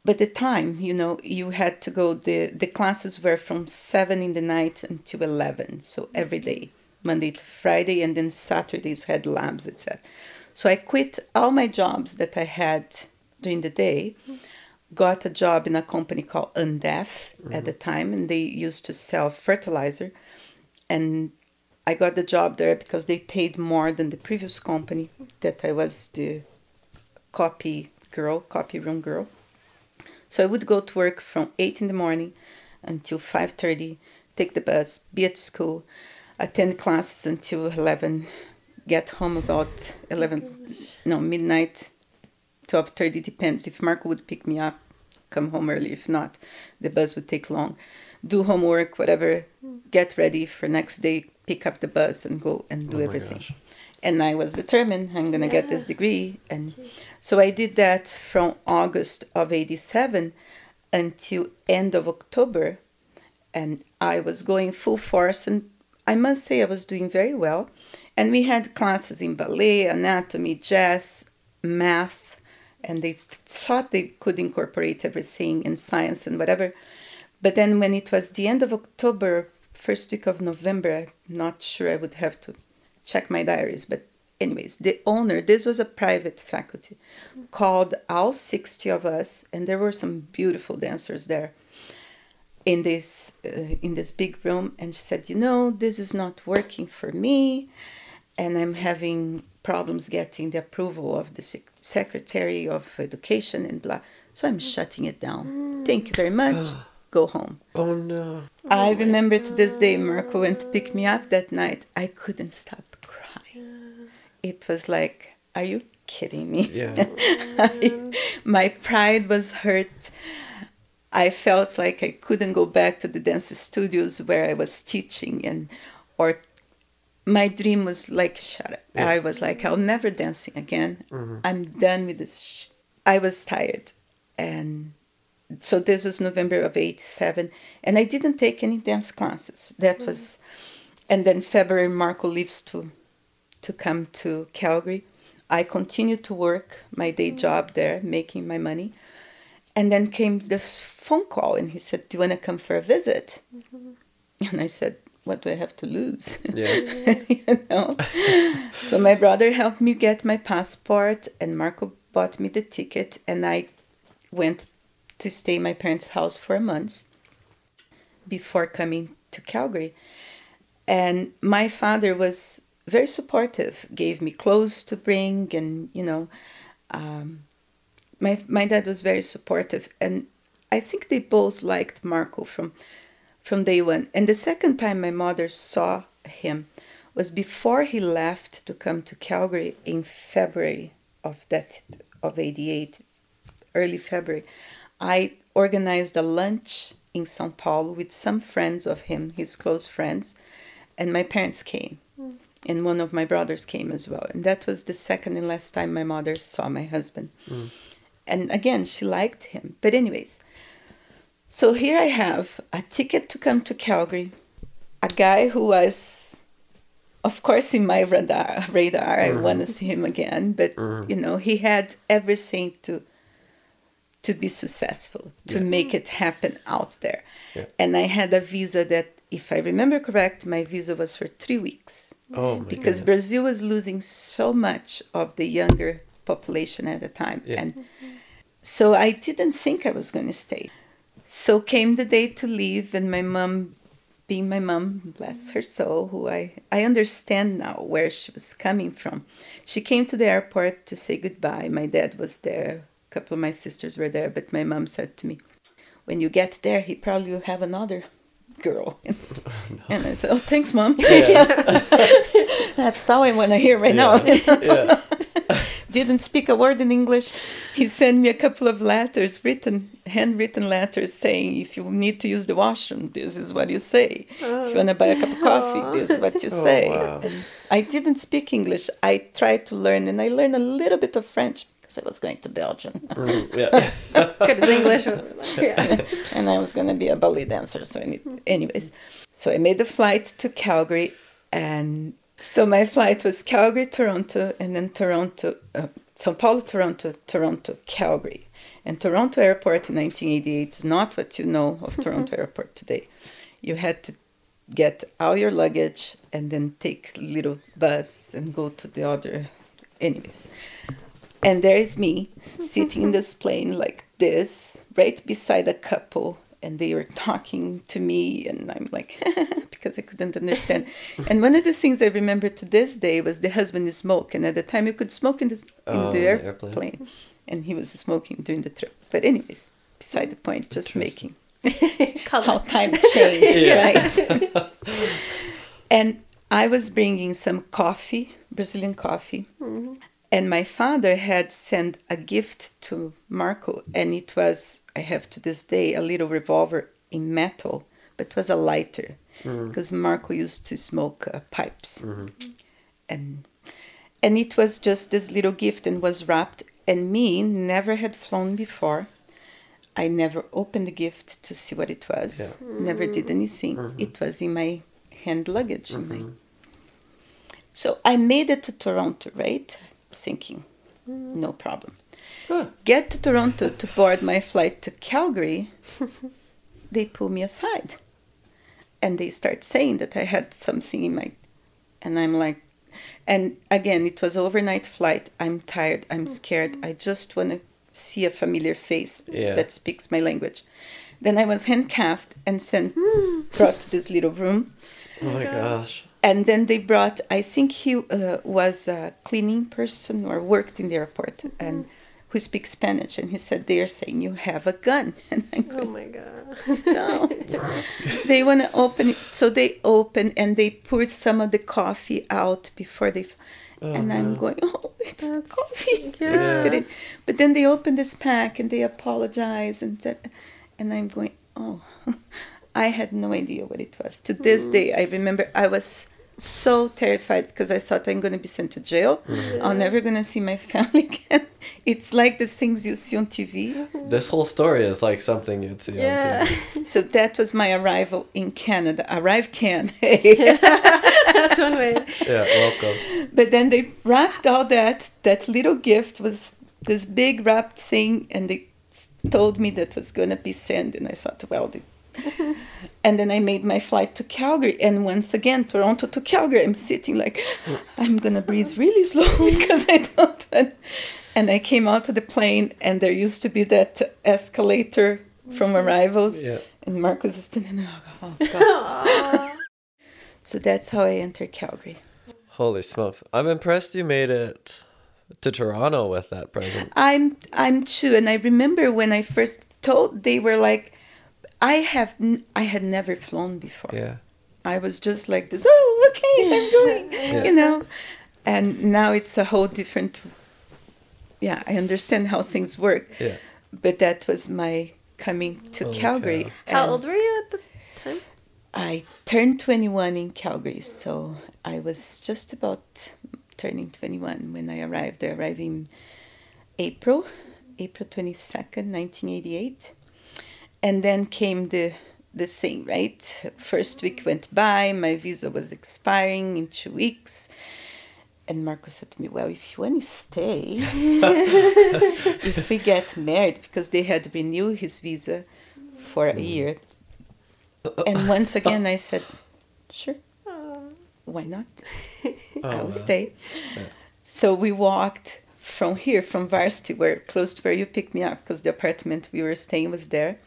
but the time you know you had to go the the classes were from 7 in the night until 11 so every day monday to friday and then saturdays had labs etc so i quit all my jobs that i had during the day got a job in a company called undef at the mm-hmm. time and they used to sell fertilizer and I got the job there because they paid more than the previous company that I was the copy girl, copy room girl. So I would go to work from 8 in the morning until 5:30, take the bus, be at school, attend classes until 11, get home about 11 no, midnight, 12:30 depends. If Marco would pick me up, come home early. If not, the bus would take long. Do homework, whatever, get ready for next day, pick up the bus and go and do Oh everything. gosh. and I was determined I'm gonna get this degree, and so I did that from August of '87 until end of October, and I was going full force, and I must say I was doing very well, and we had classes in ballet, anatomy, jazz, math, and they thought they could incorporate everything in science and whatever, but then when it was the end of October, first week of November, I'm not sure I would have to check my diaries, but anyways, the owner, this was a private faculty, called all 60 of us, and there were some beautiful dancers there in this uh, in this big room and she said you know this is not working for me and i'm having problems getting the approval of the sec- secretary of education and blah so i'm shutting it down mm. thank you very much go home Oh no. I oh, remember to this day, Marco went to pick me up that night. I couldn't stop crying. It was like, are you kidding me? Yeah. My pride was hurt. I felt like I couldn't go back to the dance studios where I was teaching and or my dream was like shut up. Yeah. I was like I'll never dancing again. Mm-hmm. I'm done with this. Sh-. I was tired and so this was November of 87 and I didn't take any dance classes. That mm-hmm. was and then February Marco leaves to to come to Calgary. I continued to work my day mm-hmm. job there, making my money. And then came this phone call, and he said, Do you want to come for a visit? And I said, What do I have to lose? Yeah. you know? so my brother helped me get my passport, and Marco bought me the ticket, and I went to stay in my parents' house for a month before coming to Calgary. And my father was very supportive, gave me clothes to bring, and you know, um, my my dad was very supportive, and I think they both liked Marco from from day one. And the second time my mother saw him was before he left to come to Calgary in February of that of '88, early February. I organized a lunch in São Paulo with some friends of him, his close friends, and my parents came. Hmm. And one of my brothers came as well. And that was the second and last time my mother saw my husband. Hmm. And again, she liked him. But, anyways, so here I have a ticket to come to Calgary, a guy who was, of course, in my radar. radar. I mm-hmm. want to see him again. But, mm-hmm. you know, he had everything to to be successful, to Yeah. make it happen out there. Yeah. And I had a visa that, if I remember correct, my visa was for three weeks Oh because goodness. Brazil was losing so much of the younger population at the time. Yeah. And so I didn't think I was going to stay. So came the day to leave, and my mom, being my mom, bless her soul, who I, I understand now where she was coming from. She came to the airport to say goodbye. My dad was there, a couple of my sisters were there, but my mom said to me, When you get there, he probably will have another girl. And I said, Oh, thanks, mom. That's all I want to hear right now. yeah. Didn't speak a word in English. He sent me a couple of letters, written, handwritten letters, saying, if you need to use the washroom, this is what you say. If you want to buy a cup of coffee, this is what you Oh, say. wow. I didn't speak English. I tried to learn, and I learned a little bit of French because I was going to Belgium. Mm, yeah. Good English. was- Yeah. and I was going to be a ballet dancer. So, I need, anyways, so I made the flight to Calgary, and so my flight was Calgary, Toronto, and then Toronto, uh, São Paulo, Toronto, Toronto, Calgary. And Toronto Airport in 1988 is not what you know of Toronto Airport today. You had to get all your luggage and then take little bus and go to the other. Anyways, and there is me sitting in this plane like this, right beside a couple, and they were talking to me, and I'm like, because I couldn't understand. and one of the things I remember to this day was the husband smoke, and at the time you could smoke in, this, in Oh, the the airplane. airplane. and he was smoking during the trip. But anyways, beside the point, just making how time changed, right? and I was bringing some coffee, Brazilian coffee. Mm-hmm. And my father had sent a gift to Marco, and it was, I have to this day, a little revolver in metal, but it was a lighter mm-hmm. because Marco used to smoke uh, pipes. Mm-hmm. And and it was just this little gift and was wrapped and me never had flown before. I never opened the gift to see what it was. Never did mm-hmm. anything. It was in my hand luggage in my so i made it to toronto right thinking no problem Huh. get to toronto to board my flight to calgary they pull me aside and they start saying that i had something in my and i'm like and again, it was overnight flight. I'm tired. I'm mm-hmm. scared. I just want to see a familiar face Yeah. that speaks my language. Then I was handcuffed and sent, hmm. brought to this little room. Oh my oh gosh. And then they brought, I think he uh, was a cleaning person or worked in the airport and who speaks Spanish. And he said, They are saying you have a gun. And I'm Oh my god. no. they want to open it. So they open and they poured some of the coffee out before they. F- and I'm going, oh, it's That's- coffee. yeah. But, it, but then they open this pack and they apologize and that, and I'm going, oh, I had no idea what it was. To this day, I remember I was so terrified because I thought I'm going to be sent to jail. Mm. I'm never going to see my family again. It's like the things you see on TV. This whole story is like something you'd see Yeah. on TV. So that was my arrival in Canada. Arrive can. That's one way. Yeah, welcome. but then they wrapped all that. That little gift was this big wrapped thing, and they told me that was going to be sent. And I thought, well, they... and then I made my flight to Calgary. And once again, Toronto to Calgary. I'm sitting like, I'm going to breathe really slow because I don't. And I came out of the plane, and there used to be that escalator from arrivals. Yeah. And Mark was standing there. Oh, God. So that's how I entered Calgary. Holy smokes. I'm impressed you made it to Toronto with that present. I'm I'm too, and I remember when I first told, they were like, I have n- I had never flown before. Yeah. I was just like this. Oh, okay, I'm going. Yeah. You know, and now it's a whole different. Yeah, I understand how things work, Yeah. but that was my coming to Holy Calgary. cow. How old were you at the time? I turned 21 in Calgary, so I was just about turning 21 when I arrived. I arrived in April, April 22nd, 1988. And then came the the thing, right? First week went by, my visa was expiring in two weeks. And Marco said to me, Well, if you want to stay, if we get married, because they had renewed his visa for a year. And once again, I said, Sure, why not? I will oh, stay. So we walked from here, from Varsity, where close to where you picked me up, because the apartment we were staying was there.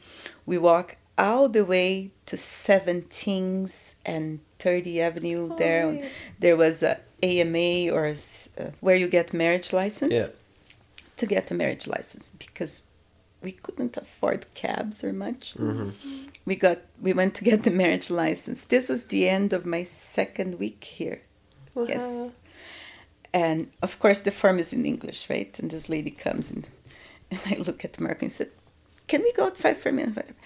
We walk all the way to 17th and 30 Avenue. there, yeah. there was a AMA or s- uh, where you get marriage license. Yeah. To get a marriage license because we couldn't afford cabs or much. We got we went to get the marriage license. This was the end of my second week here. Yes. And of course, the form is in English, right? And this lady comes in, and I look at Mark and said, "Can we go outside for a minute?" Whatever.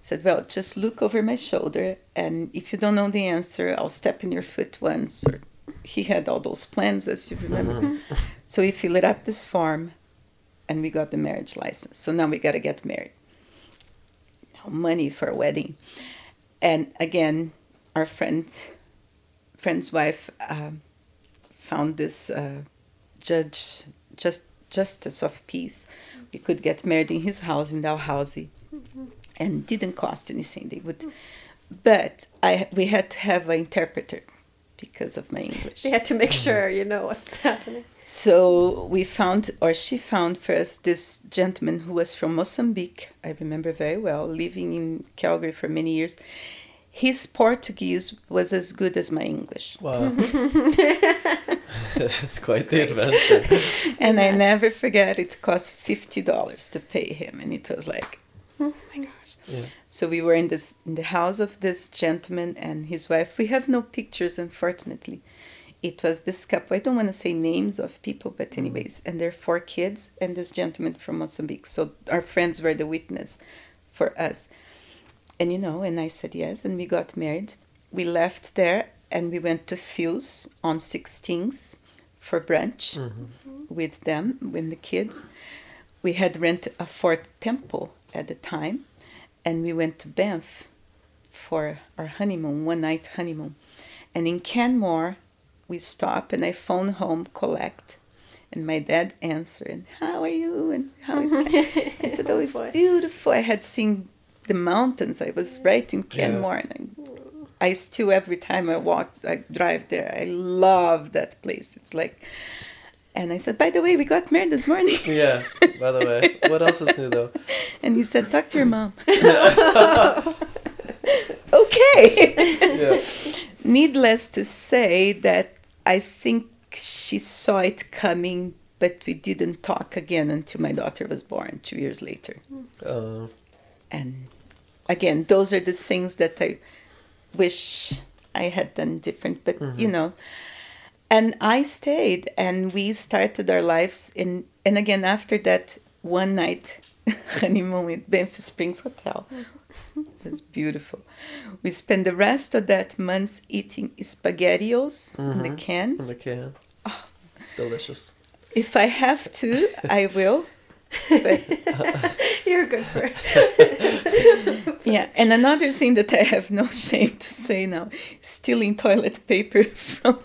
He said, "Well, just look over my shoulder, and if you don't know the answer, I'll step in your foot once." Or he had all those plans, as you remember. so he filled up this form, and we got the marriage license. So now we got to get married. No money for a wedding, and again, our friend, friend's wife. Um, found this uh, judge just justice of peace we could get married in his house in Dalhousie and didn't cost anything they would but i we had to have an interpreter because of my english They had to make sure you know what's happening. so we found, or she found first, this gentleman who was from Mozambique. I remember very well, living in Calgary for many years. His Portuguese was as good as my English. Wow. it's quite the adventure. And I never forget it cost fifty dollars to pay him, and it was like, oh my gosh. Yeah. So we were in this in the house of this gentleman and his wife. We have no pictures, unfortunately. It was this couple. I don't want to say names of people, but mm. anyways, and their four kids and this gentleman from Mozambique. So our friends were the witness for us. And you know, and I said yes, and we got married. We left there and we went to Fuse on 16th for brunch mm-hmm. with them, with the kids. We had rented a Ford Tempo at the time, and we went to Banff for our honeymoon, one night honeymoon. And in Canmore, we stopped and I phoned home, collect. And my dad answered, How are you? And how is? I said, Oh, it's beautiful. I had seen the mountains. I was right in Canmore. And I, I still, every time I walk, I drive there, I love that place. It's like, and I said, By the way, we got married this morning. Yeah. By the way, what else is new though? And he said, Talk to your mom. okay. Yeah. Needless to say that I think she saw it coming, but we didn't talk again until my daughter was born two years later. Uh, And again, those are the things that I wish I had done different, but you mm-hmm. know. And I stayed and we started our lives in, and again, after that one night honeymoon with Banff Springs Hotel, mm-hmm. it was beautiful. We spent the rest of that month eating spaghettios in the mm-hmm. cans. in the can. Ah. Delicious. If I have to, I will. But You're good for it. Yeah, and another thing that I have no shame to say now, stealing toilet paper from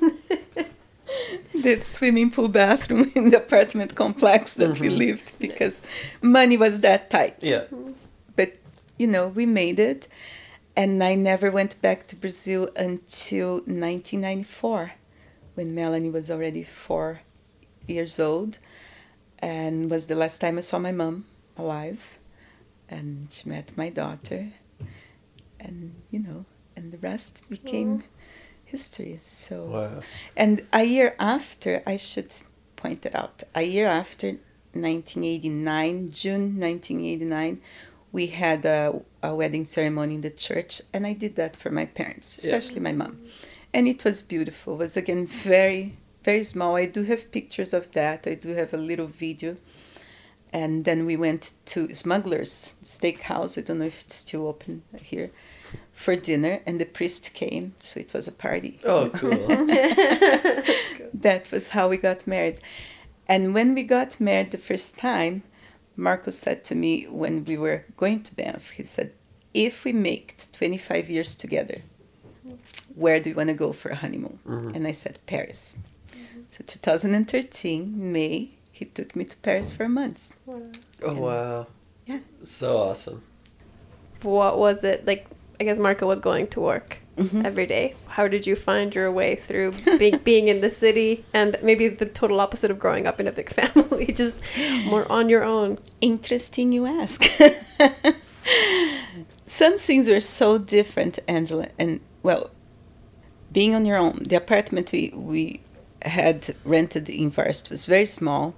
the swimming pool bathroom in the apartment complex that we mm-hmm. lived because money was that tight. Yeah. But you know, we made it, and I never went back to Brazil until 1994, when Melanie was already four years old, and was the last time I saw my mom alive, and she met my daughter, and you know, and the rest became history. So. Wow. And a year after, I should point it out, a year after 1989, June 1989, we had a, a wedding ceremony in the church, and I did that for my parents, Yeah. especially my mom. And it was beautiful. It was again very, very small. I do have pictures of that. I do have a little video. And then we went to Smuggler's Steakhouse. I don't know if it's still open here for dinner, and the priest came, so it was a party Oh, cool. that was how we got married And when we got married the first time, Marco said to me when we were going to Banff, he said, if we make 25 years together, where do you want to go for a honeymoon? Mm-hmm. And I said, Paris. So 2013, May, he took me to Paris for months. month. Oh wow. Yeah. So awesome. What was it like? I guess Marco was going to work mm-hmm. every day. How did you find your way through being being in the city and maybe the total opposite of growing up in a big family, just more on your own? Interesting you ask. Some things are so different, Angela. And well, being on your own, the apartment we, we had rented in Varst was very small.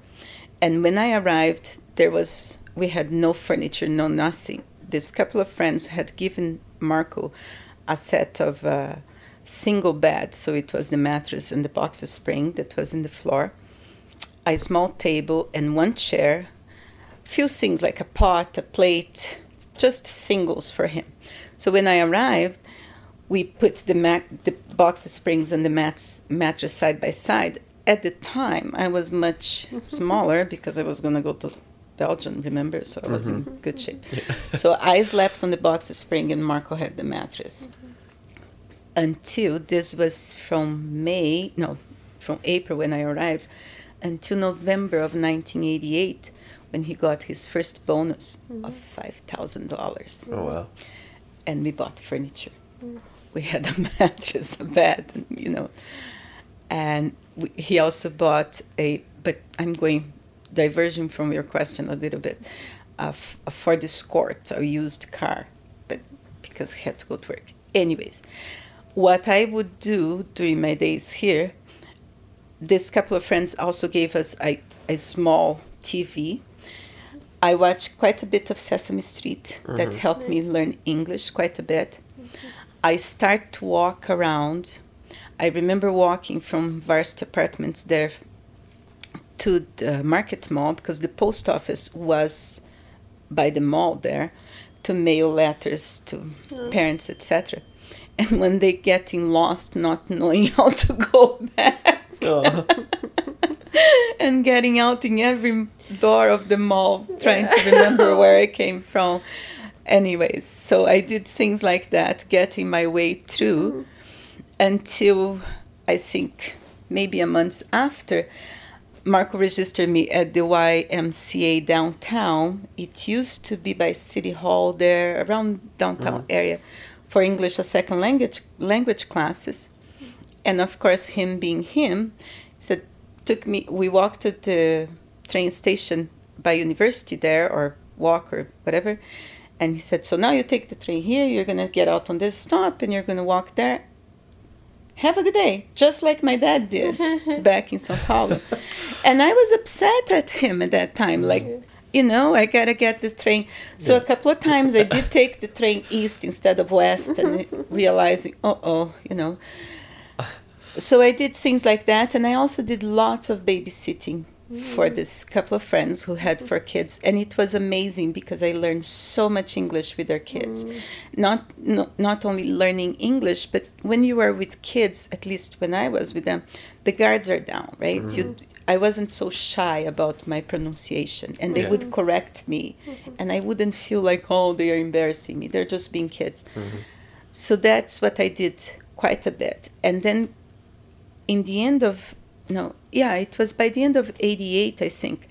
And when I arrived, there was we had no furniture, no nothing. This couple of friends had given Marco a set of uh, single bed, so it was the mattress and the box of spring that was in the floor, a small table and one chair, few things like a pot, a plate, just singles for him. So when I arrived, we put the mat, the box springs and the mats, mattress side by side. At the time, I was much smaller because I was going to go to Belgium, remember? So I was in mm-hmm. good shape. So I slept on the box spring and Marco had the mattress. Mm-hmm. Until this was from May, no, from April when I arrived, until November of 1988 when he got his first bonus of mm-hmm. $5,000 Oh wow. and we bought furniture. We had a mattress, a bed, and, you know, and we, he also bought a. But I'm going diversion from your question a little bit. A, f- a Ford Escort, a used car, but because he had to go to work. Anyways, what I would do during my days here, this couple of friends also gave us a, a small TV. I watched quite a bit of Sesame Street. That mm-hmm. helped me learn English quite a bit. I start to walk around. I remember walking from Varst Apartments there to the market mall because the post office was by the mall there to mail letters to parents, etc. And when they getting lost, not knowing how to go back Oh. and getting out in every door of the mall trying to remember where I came from. Anyways, so I did things like that, getting my way through until I think maybe a month after Marco registered me at the YMCA downtown. It used to be by City Hall there, around downtown mm-hmm. area, for English as second language language classes. And of course, him being him, said took me. We walked to the train station by university there, or walk or whatever. And he said, "So now you take the train here. You're gonna get out on this stop, and you're gonna walk there. Have a good day, just like my dad did back in São Paulo." and I was upset at him at that time, like. You know, I gotta get the train. So a couple of times I did take the train east instead of west, and realizing, oh, oh, you know, so I did things like that, and I also did lots of babysitting for this couple of friends who had four kids, and it was amazing because I learned so much English with their kids. Mm. Not no, not only learning English, but when you are with kids, at least when I was with them, the guards are down, right? You, mm-hmm. I wasn't so shy about my pronunciation, and they Yeah. would correct me, mm-hmm. and I wouldn't feel like oh they are embarrassing me. They're just being kids. Mm-hmm. So that's what I did quite a bit, and then in the end of no yeah it was by the end of 88 i think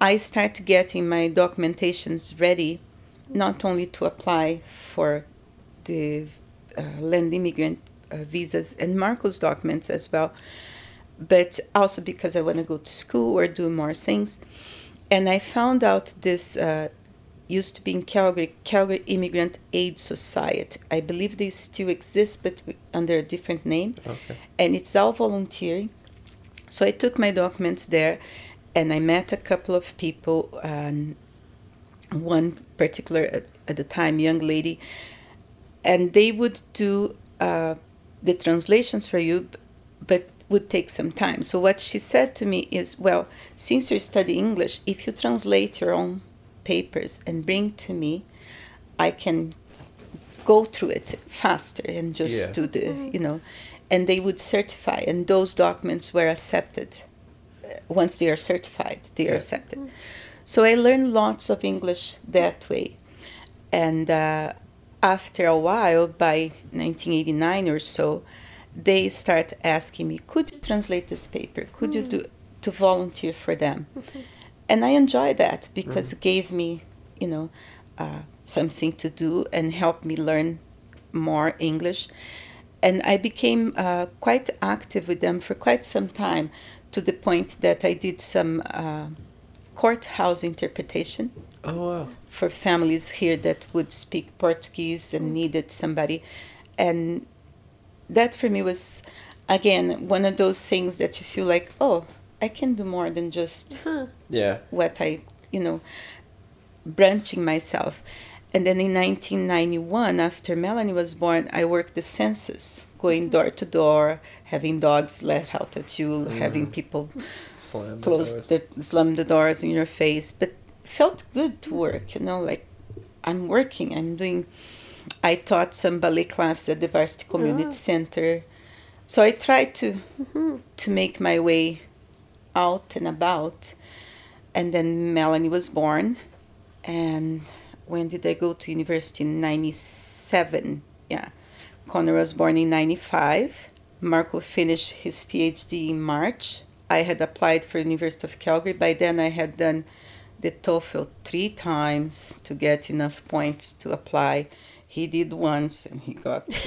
i started getting my documentations ready not only to apply for the uh, land immigrant uh, visas and marco's documents as well but also because i want to go to school or do more things and i found out this uh, used to be in calgary calgary immigrant aid society i believe they still exist but under a different name Okay. and it's all volunteering. So I took my documents there, and I met a couple of people. Um, one particular at, at the time, young lady, and they would do uh, the translations for you, but would take some time. So what she said to me is, well, since you're studying English, if you translate your own papers and bring to me, I can go through it faster and just Yeah. do the you know and they would certify and those documents were accepted uh, once they are certified, they are accepted. So I learned lots of English that way. And uh, after a while, by 1989 or so, they start asking me, could you translate this paper? Could you do to volunteer for them? And I enjoy that because it gave me, you know, uh, something to do and helped me learn more English. And I became uh, quite active with them for quite some time to the point that I did some uh, courthouse interpretation Oh wow. for families here that would speak Portuguese and needed somebody. And that for me was, again, one of those things that you feel like, oh, I can do more than just Yeah. what I, you know, branching myself. And then in 1991, after Melanie was born, I worked the census, going mm-hmm. door to door, having dogs let out at you, mm-hmm. having people Slam. close the slam the doors in your face. But felt good to work you know like i'm working i'm doing i taught some ballet class at the varsity community oh. center. So i tried to mm-hmm. to make my way out and about. And then melanie was born and when did i go to university in 97 yeah connor was born in 95 marco finished his phd in march I had applied for University of Calgary. By then, I had done the TOEFL three times to get enough points to apply. He did once, and he got.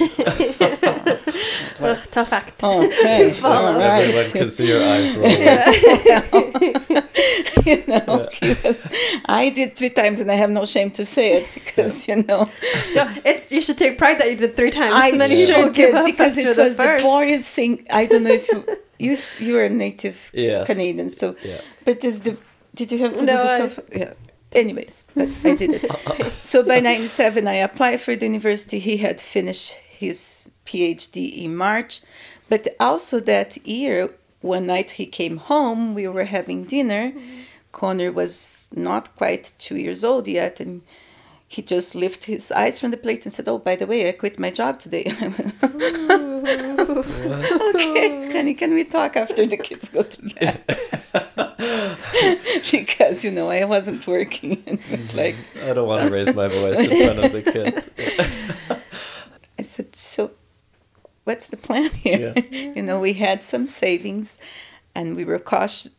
Ugh, tough act. Okay, follow. all right. Everyone can see your eyes roll. you know, he was, I did three times, and I have no shame to say it because you know No, it's you should take pride that you did three times. I Many sure did because it was the, first. boringest thing. I don't know if you you you are a native Yes. Canadian, so Yeah. but is the did you have to No, do the I- TOEFL? Yeah. Anyways, but I did it. Uh, uh. so by '97, I applied for the university. He had finished his PhD in March, but also that year, one night he came home. We were having dinner. Mm-hmm. Connor was not quite two years old yet, and he just lifted his eyes from the plate and said, "Oh, by the way, I quit my job today." Okay, honey, can we talk after the kids go to bed? because you know I wasn't working, and it was mm-hmm. like I don't want to raise my voice in front of the kids. I said, "So, what's the plan here?" you know, we had some savings, and we were cautious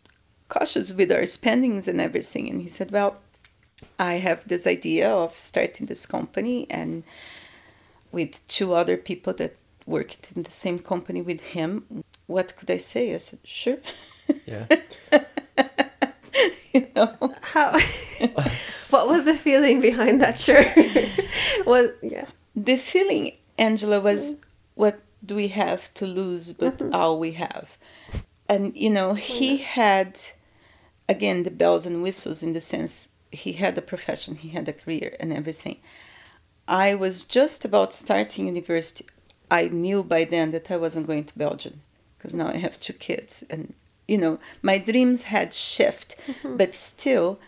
cautious with our spendings and everything. And he said, "Well, I have this idea of starting this company, and with two other people that worked in the same company with him. What could I say?" I said, "Sure." Yeah. you know. How? what was the feeling behind that sure? was yeah. The feeling, Angela, was mm-hmm. what do we have to lose but mm-hmm. all we have? And, you know, he had, again, the bells and whistles in the sense he had a profession, he had a career and everything. I was just about starting university. I knew by then that I wasn't going to Belgium because now I have two kids. And, you know, my dreams had shifted, mm-hmm. but still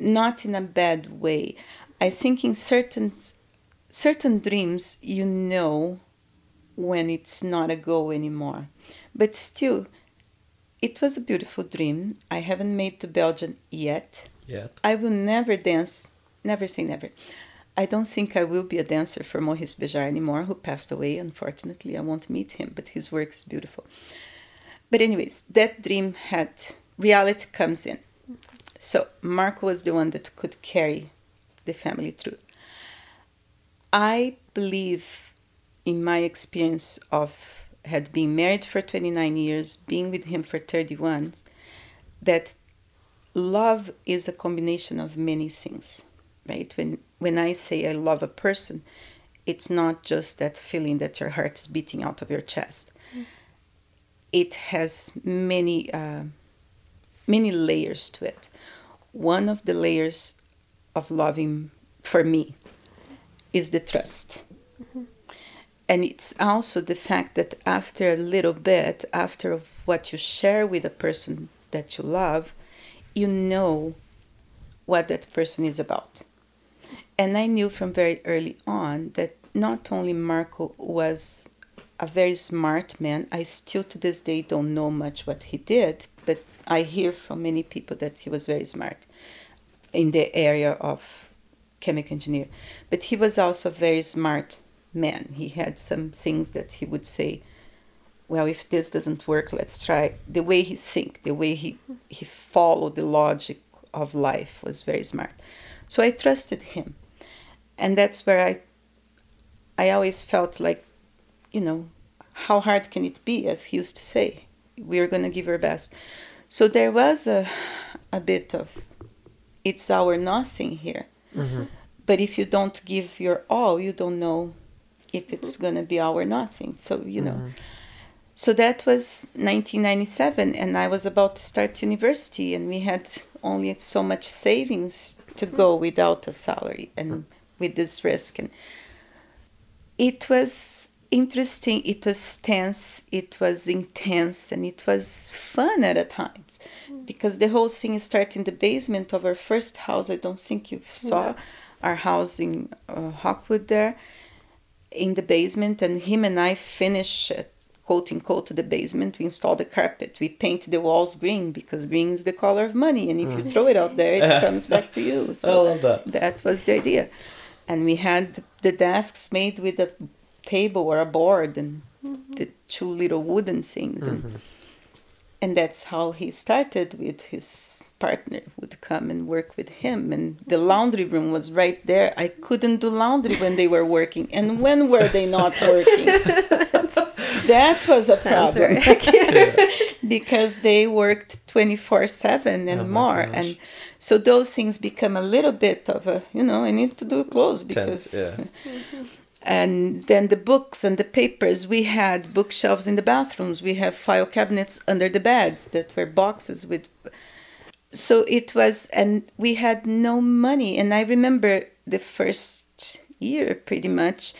not in a bad way. I think in certain certain dreams you know when it's not a go anymore. But still it was a beautiful dream. I haven't made to Belgium yet. Yeah. I will never dance, never say never. I don't think I will be a dancer for Maurice Béjart anymore, who passed away, unfortunately. I won't meet him, but his work is beautiful. But, anyways, that dream had reality comes in. So, Marco was the one that could carry the family through. I believe, in my experience of had been married for 29 years, being with him for 31, that love is a combination of many things, right? When when I say I love a person, it's not just that feeling that your heart is beating out of your chest. It has many uh, many layers to it. One of the layers of loving for me is the trust. And it's also the fact that after a little bit, after what you share with a person that you love, you know what that person is about. And I knew from very early on that not only Marco was a very smart man, I still to this day don't know much what he did, but I hear from many people that he was very smart in the area of chemical engineer, but he was also a very smart man. He had some things that he would say, well, if this doesn't work, let's try. The way he think, the way he, he followed the logic of life was very smart. So I trusted him. And that's where I I always felt like, you know, how hard can it be, as he used to say. We're gonna give our best. So there was a a bit of it's our nothing here. Mm-hmm. But if you don't give your all, you don't know if it's going to be our nothing. So, you know. So that was 1997, and I was about to start university, and we had only so much savings to go without a salary and with this risk. And it was interesting, it was tense, it was intense, and it was fun at times because the whole thing started in the basement of our first house. I don't think you saw our house in uh, Hawkwood there in the basement, and him and I finished uh, coating coat to the basement. We install the carpet. We paint the walls green because green is the color of money, and if you mm. throw it out there, it comes back to you. So I love that. that was the idea. And we had the desks made with a table or a board and mm-hmm. the two little wooden things. And, mm-hmm. And that's how he started with his partner would come and work with him. And the laundry room was right there. I couldn't do laundry when they were working. And when were they not working? That was a Sounds problem. because they worked 24 7 and Oh more. gosh. and so those things become a little bit of a you know i need to do clothes because Tense, yeah. And then the books and the papers we had bookshelves in the bathrooms. We have file cabinets under the beds that were boxes with so it was and we had no money. And i remember the first year pretty much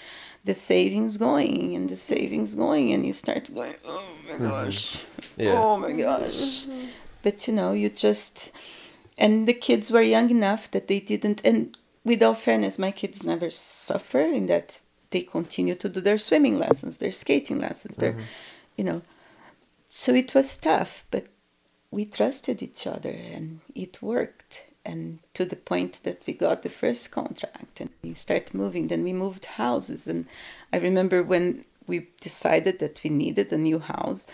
the savings going and the savings going and you start going oh my mm-hmm. gosh. Yeah. oh my gosh. Mm-hmm. But you know you just and the kids were young enough that they didn't and with all fairness my kids never suffer in that they continue to do their swimming lessons their skating lessons their mm-hmm. you know. So it was tough but we trusted each other and it worked. And to the point that we got the first contract and we started moving then we moved houses. And i remember when we decided that we needed a new house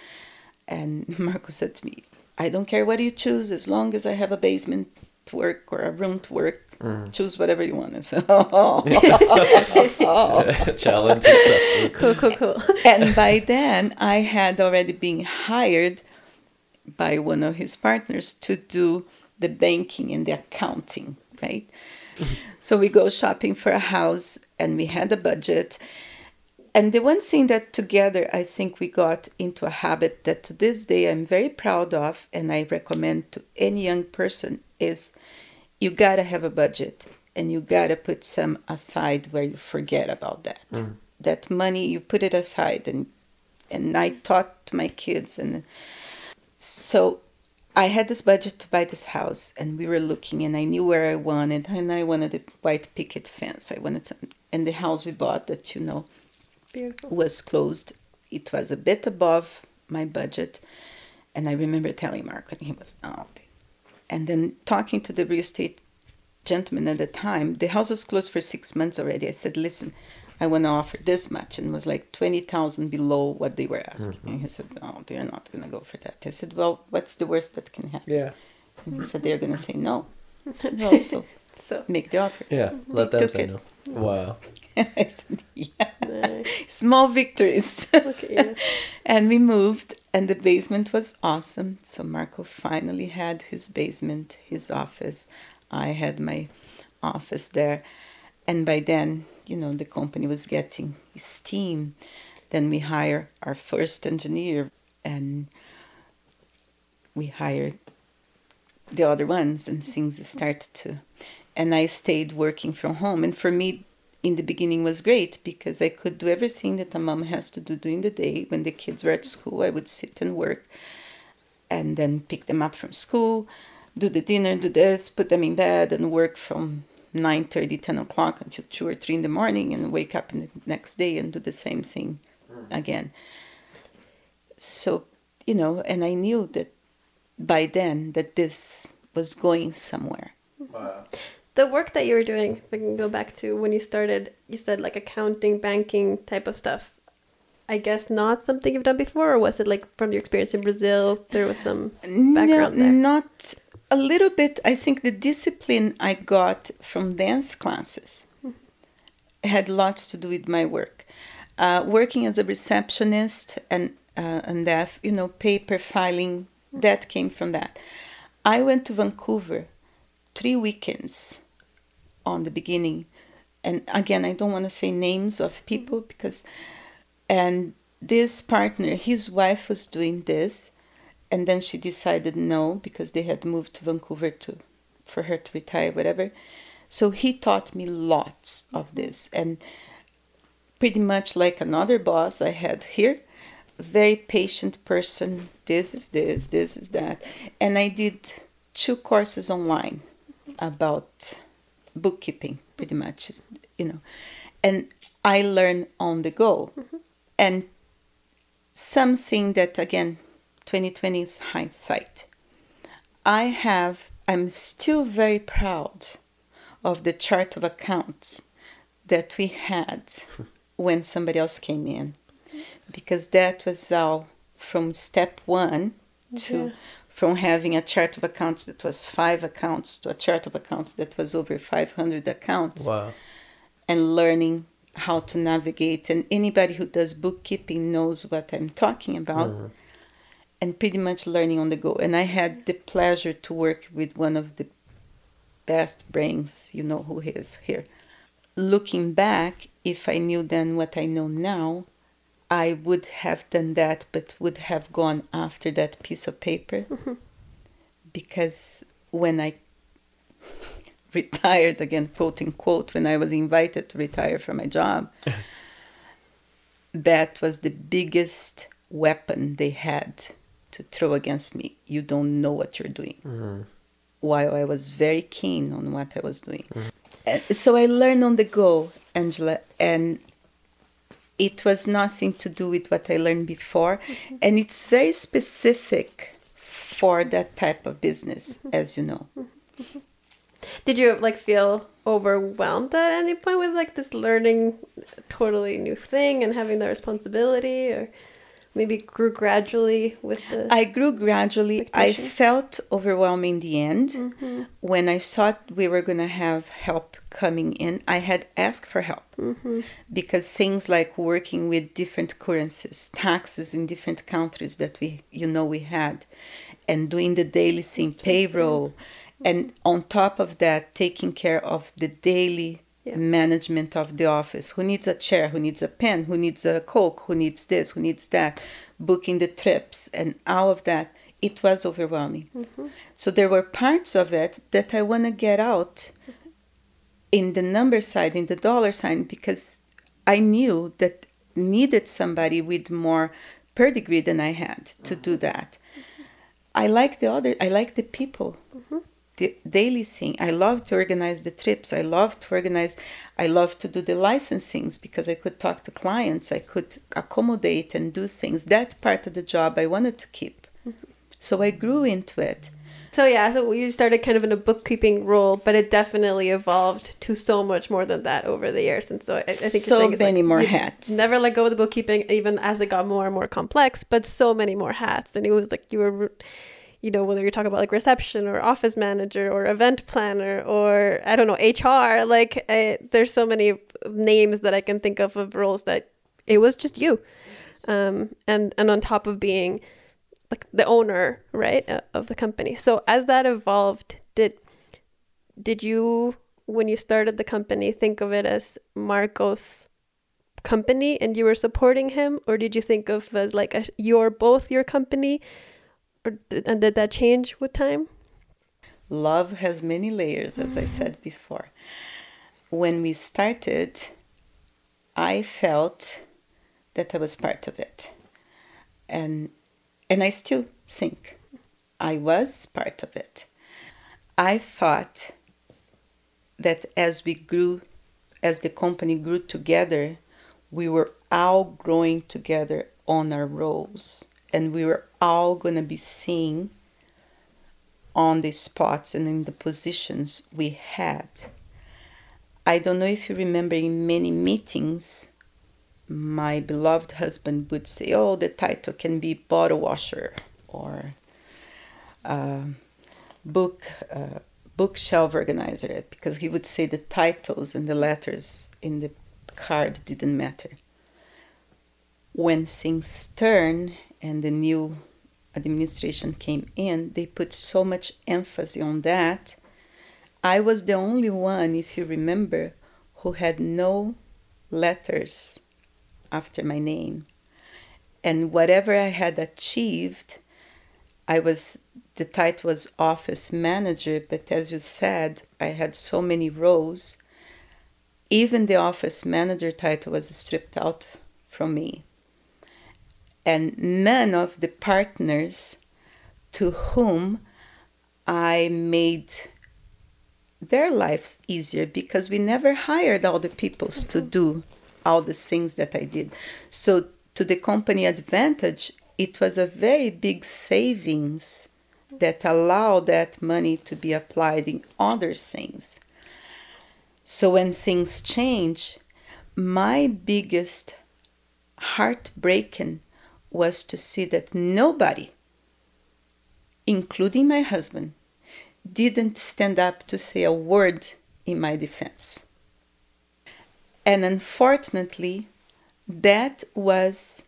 and marco said to me i don't care what you choose as long as i have a basement to work or a room to work Mm. choose whatever you want I said, oh. Challenge accepted. cool, cool, cool. and by then I had already been hired by one of his partners to do the banking and the accounting, right? so we go shopping for a house and we had a budget. And the one thing that together I think we got into a habit that to this day I'm very proud of and I recommend to any young person is you gotta have a budget and you gotta put some aside where you forget about that. Mm. That money you put it aside and and I taught to my kids and so I had this budget to buy this house and we were looking and I knew where I wanted and I wanted a white picket fence. I wanted some and the house we bought that you know Beautiful. was closed. It was a bit above my budget. And I remember telling Mark and he was, oh. And then talking to the real estate gentleman at the time, the house was closed for six months already. I said, listen, I want to offer this much. And it was like 20,000 below what they were asking. Mm-hmm. And he said, oh, they're not going to go for that. I said, well, what's the worst that can happen? Yeah. And he said, they're going to say no. Well, so So make the offer. Yeah. Let them say it. no. Wow. I said, yeah. nice. Small victories. And we moved and the basement was awesome so marco finally had his basement his office i had my office there and by then you know the company was getting steam then we hire our first engineer and we hired the other ones and things started to and i stayed working from home and for me in the beginning was great because i could do everything that a mom has to do during the day. When the kids were at school i would sit and work and then pick them up from school do the dinner do this put them in bed and work from 9 30, 10 o'clock until 2 or 3 in the morning and wake up in the next day and do the same thing mm. again. So you know and i knew that by then that this was going somewhere. The work that you were doing, if I can go back to when you started, you said like accounting, banking type of stuff. I guess not something you've done before, or was it like from your experience in Brazil? There was some background no, there. Not a little bit. I think the discipline I got from dance classes had lots to do with my work. Uh, working as a receptionist and uh, and that you know paper filing that came from that. I went to Vancouver three weekends on the beginning, and again I don't want to say names of people because, and this partner, his wife was doing this, and then she decided no because they had moved to Vancouver to, for her to retire whatever. So he taught me lots of this and pretty much like another boss I had here, very patient person. This is this, this is that. And I did two courses online about bookkeeping, pretty much, you know. And I learned on the go. Mm-hmm. And something that, again, 2020 is hindsight. I have, I'm still very proud of the chart of accounts that we had when somebody else came in because that was all from step one to Yeah. From having a chart of accounts that was five accounts to a chart of accounts that was over 500 accounts. Wow. and learning how to navigate. And anybody who does bookkeeping knows what i'm talking about. Mm-hmm. And pretty much learning on the go. And i had the pleasure to work with one of the best brains you know who he is here. Looking back if i knew then what i know now i would have done that but would have gone after that piece of paper. Mm-hmm. Because when i retired again quote unquote when i was invited to retire from my job that was the biggest weapon they had to throw against me. You don't know what you're doing. Mm-hmm. While i was very keen on what i was doing. And so i learned on the go angela and it was nothing to do with what i learned before. Mm-hmm. And it's very specific for that type of business mm-hmm. as you know. Mm-hmm. Did you like feel overwhelmed at any point with like this learning totally new thing and having the responsibility or maybe grew gradually with the I grew gradually. I felt overwhelmed in the end. Mm-hmm. When I thought we were going to have help coming in, I had asked for help. Mm-hmm. Because things like working with different currencies, taxes in different countries that we, you know, we had, and doing the daily thing, payroll, and on top of that, taking care of the daily Yeah. management of the office. Who needs a chair? Who needs a pen? Who needs a coke? Who needs this? Who needs that? Booking the trips and all of that. It was overwhelming. Mm-hmm. So there were parts of it that I want to get out in the number side, in the dollar sign, because I knew that needed somebody with more pedigree than I had to do mm-hmm. that. I like the other. I like the people. Mm-hmm. The daily thing. I love to organize the trips. I love to organize. I love to do the licensings because I could talk to clients. I could accommodate and do things. That part of the job I wanted to keep. Mm-hmm. So I grew into it. So yeah, so you started kind of in a bookkeeping role, but it definitely evolved to so much more than that over the years. And so I, I think So many more hats. Never let go of the bookkeeping, even as it got more and more complex. But so many more hats, and it was like you were, you know, whether you're talking about like reception or office manager or event planner or I don't know HR. Like I, there's so many names that I can think of of roles that it was just you, um, and and on top of being like the owner right of the company so as that evolved did did you when you started the company think of it as marcos company and you were supporting him or did you think of as like a, you're both your company or and uh, did that change with time Love has many layers, as I said before. When we started, I felt that I was part of it. And and I still think I was part of it. I thought that as we grew, as the company grew together, we were all growing together on our roles and we were all going to be seen on the spots and in the positions we had. I don't know if you remember in many meetings, my beloved husband would say, Oh, the title can be bottle washer or uh, book uh, bookshelf organizer because he would say the titles and the letters in the card didn't matter. When things turn and the new administration came in, they put so much emphasis on that. I was the only one, if you remember, who had no letters after my name. And whatever I had achieved, I was the title was office manager, but as you said, I had so many roles. Even the office manager title was stripped out from me. And none of the partners to whom I made their lives easier because we never hired all the peoples to mm-hmm. do all the things that I did. So to the company advantage, it was a very big savings that allowed that money to be applied in other things. So when things change, my biggest heartbreaking was to see that nobody, including my husband, didn't stand up to say a word in my defense. And unfortunately, that was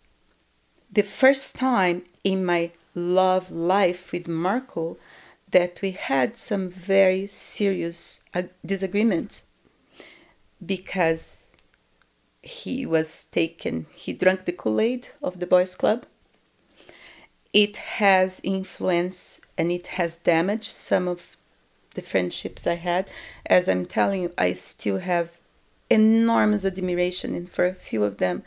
the first time in my love life with Marco that we had some very serious uh, disagreements because he was taken, he drank the Kool Aid of the boys' club. It has influenced and it has damaged some of the friendships I had. As I'm telling you, I still have enormous admiration, and for a few of them,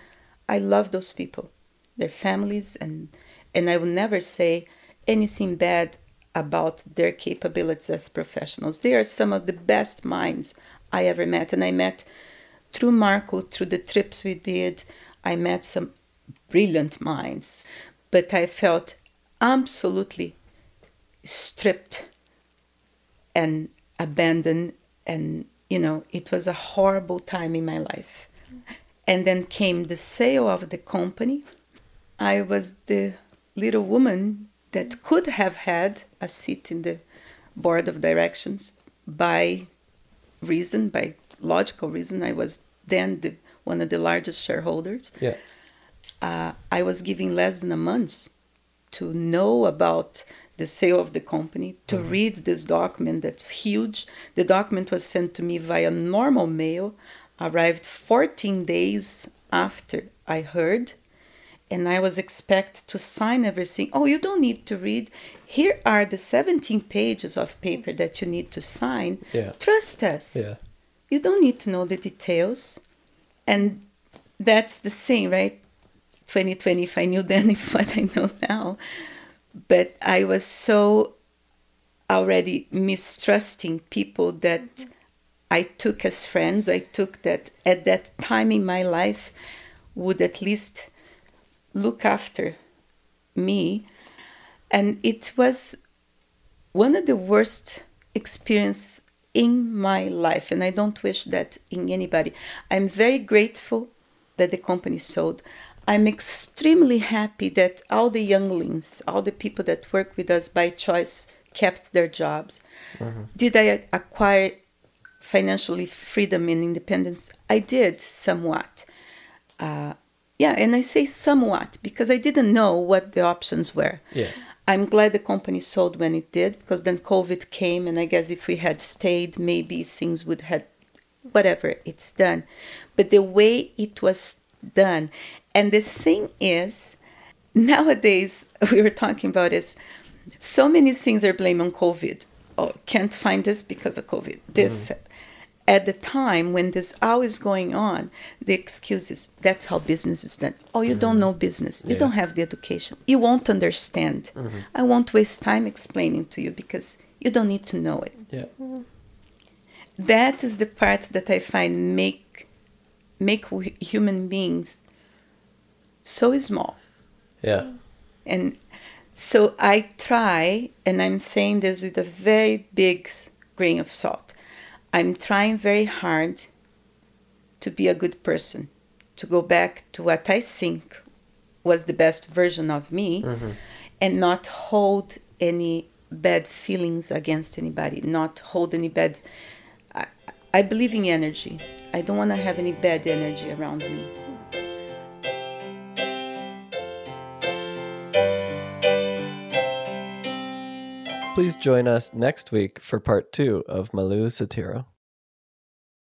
I love those people, their families, and and I will never say anything bad about their capabilities as professionals. They are some of the best minds I ever met, and I met through Marco, through the trips we did. I met some brilliant minds, but I felt absolutely stripped and abandoned and you know it was a horrible time in my life and then came the sale of the company i was the little woman that could have had a seat in the board of directions by reason by logical reason i was then the one of the largest shareholders Yeah. uh, i was given less than a month to know about the sale of the company, to read this document that's huge. The document was sent to me via normal mail, arrived 14 days after I heard, and I was expected to sign everything. Oh, you don't need to read. Here are the 17 pages of paper that you need to sign. Yeah. Trust us. Yeah. You don't need to know the details. And that's the same, right? 2020, if I knew then, if what I know now. But I was so already mistrusting people that I took as friends. I took that at that time in my life would at least look after me. And it was one of the worst experience in my life and i don't wish that in anybody. I'm very grateful that the company sold. I'm extremely happy that all the younglings all the people that work with us by choice kept their jobs. Did i acquire financially freedom and independence? I did somewhat. Uh, yeah and i say somewhat because i didn't know what the options were. Yeah. I'm glad the company sold when it did because then COVID came, and I guess if we had stayed, maybe things would have, whatever, it's done. But the way it was done, and the thing is, nowadays we were talking about is so many things are blamed on COVID. Oh, can't find this because of COVID. This. Mm-hmm. At the time when this all is going on, the excuse is that's how business is done. Oh, you don't mm-hmm. know business. You Yeah. don't have the education. You won't understand. Mm-hmm. I won't waste time explaining to you because you don't need to know it. Yeah. Mm-hmm. That is the part that I find make make human beings so small Yeah. and So I try, and I'm saying this with a very big grain of salt. I'm trying very hard to be a good person, to go back to what I think was the best version of me, mm-hmm. and not hold any bad feelings against anybody, not hold any bad. I, I believe in energy. I don't want to have any bad energy around me. Please join us next week for part two of Malu Satyro.